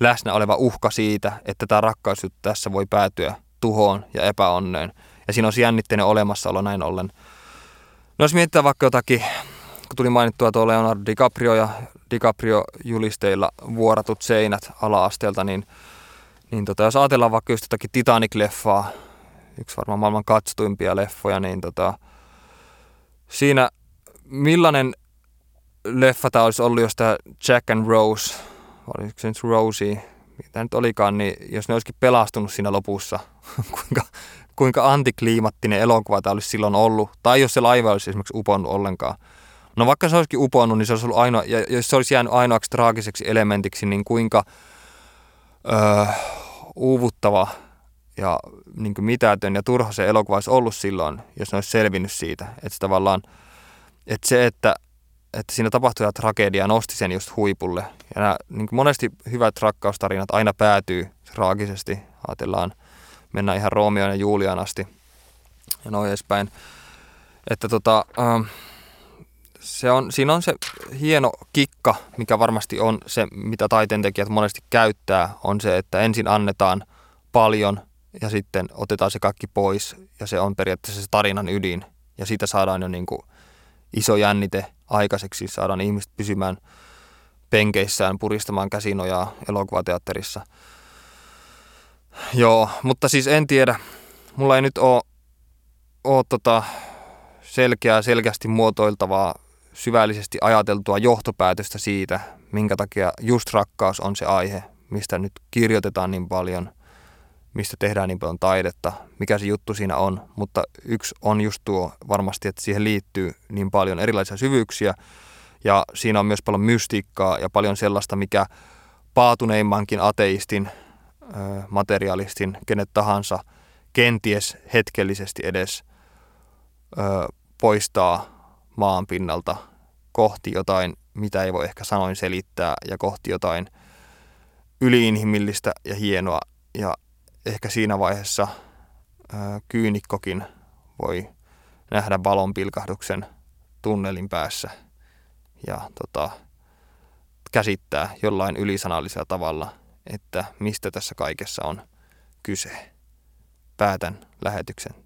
läsnä oleva uhka siitä, että tämä rakkaus tässä voi päätyä tuhoon ja epäonneen. Ja siinä on jännitteinen olemassaolo näin ollen. No jos mietitään vaikka jotakin kun tuli mainittua tuo Leonardo DiCaprio ja DiCaprio-julisteilla vuoratut seinät ala-asteelta, niin, niin tota, jos ajatellaan vaikka just jotakin Titanic-leffaa, yksi varmaan maailman katsotuimpia leffoja, niin tota, siinä millainen leffa tämä olisi ollut, jos tämä Jack and Rose, oliko se nyt Rosie, mitä nyt olikaan, niin jos ne olisikin pelastunut siinä lopussa, kuinka, kuinka antikliimattinen elokuva tämä olisi silloin ollut, tai jos se laiva olisi esimerkiksi uponnut ollenkaan. No vaikka se olisikin uponnut, niin se olisi ollut ainoa, ja jos se olisi jäänyt ainoaksi traagiseksi elementiksi, niin kuinka öö, uuvuttava ja niin mitätön ja turha se elokuva olisi ollut silloin, jos ne olisi selvinnyt siitä. Että tavallaan, että se, että, että siinä tapahtui tragedia nosti sen just huipulle. Ja nämä, niin monesti hyvät rakkaustarinat aina päätyy traagisesti. Ajatellaan, mennään ihan Roomeon ja Julian asti ja noin edespäin. Että tota, ähm, se on, siinä on se hieno kikka, mikä varmasti on se, mitä taiteentekijät monesti käyttää, on se, että ensin annetaan paljon ja sitten otetaan se kaikki pois ja se on periaatteessa se tarinan ydin ja siitä saadaan jo niin kuin iso jännite aikaiseksi, saadaan ihmiset pysymään penkeissään puristamaan käsinojaa elokuvateatterissa. Joo, mutta siis en tiedä. Mulla ei nyt ole, ole tota selkeää, selkeästi muotoiltavaa, syvällisesti ajateltua johtopäätöstä siitä, minkä takia just rakkaus on se aihe, mistä nyt kirjoitetaan niin paljon – mistä tehdään niin paljon taidetta, mikä se juttu siinä on. Mutta yksi on just tuo varmasti, että siihen liittyy niin paljon erilaisia syvyyksiä ja siinä on myös paljon mystiikkaa ja paljon sellaista, mikä paatuneimmankin ateistin, materialistin, kenet tahansa kenties hetkellisesti edes poistaa maan pinnalta kohti jotain, mitä ei voi ehkä sanoin selittää ja kohti jotain yliinhimillistä ja hienoa. Ja ehkä siinä vaiheessa ää, kyynikkokin voi nähdä valonpilkahduksen tunnelin päässä ja tota, käsittää jollain ylisanallisella tavalla, että mistä tässä kaikessa on kyse. Päätän lähetyksen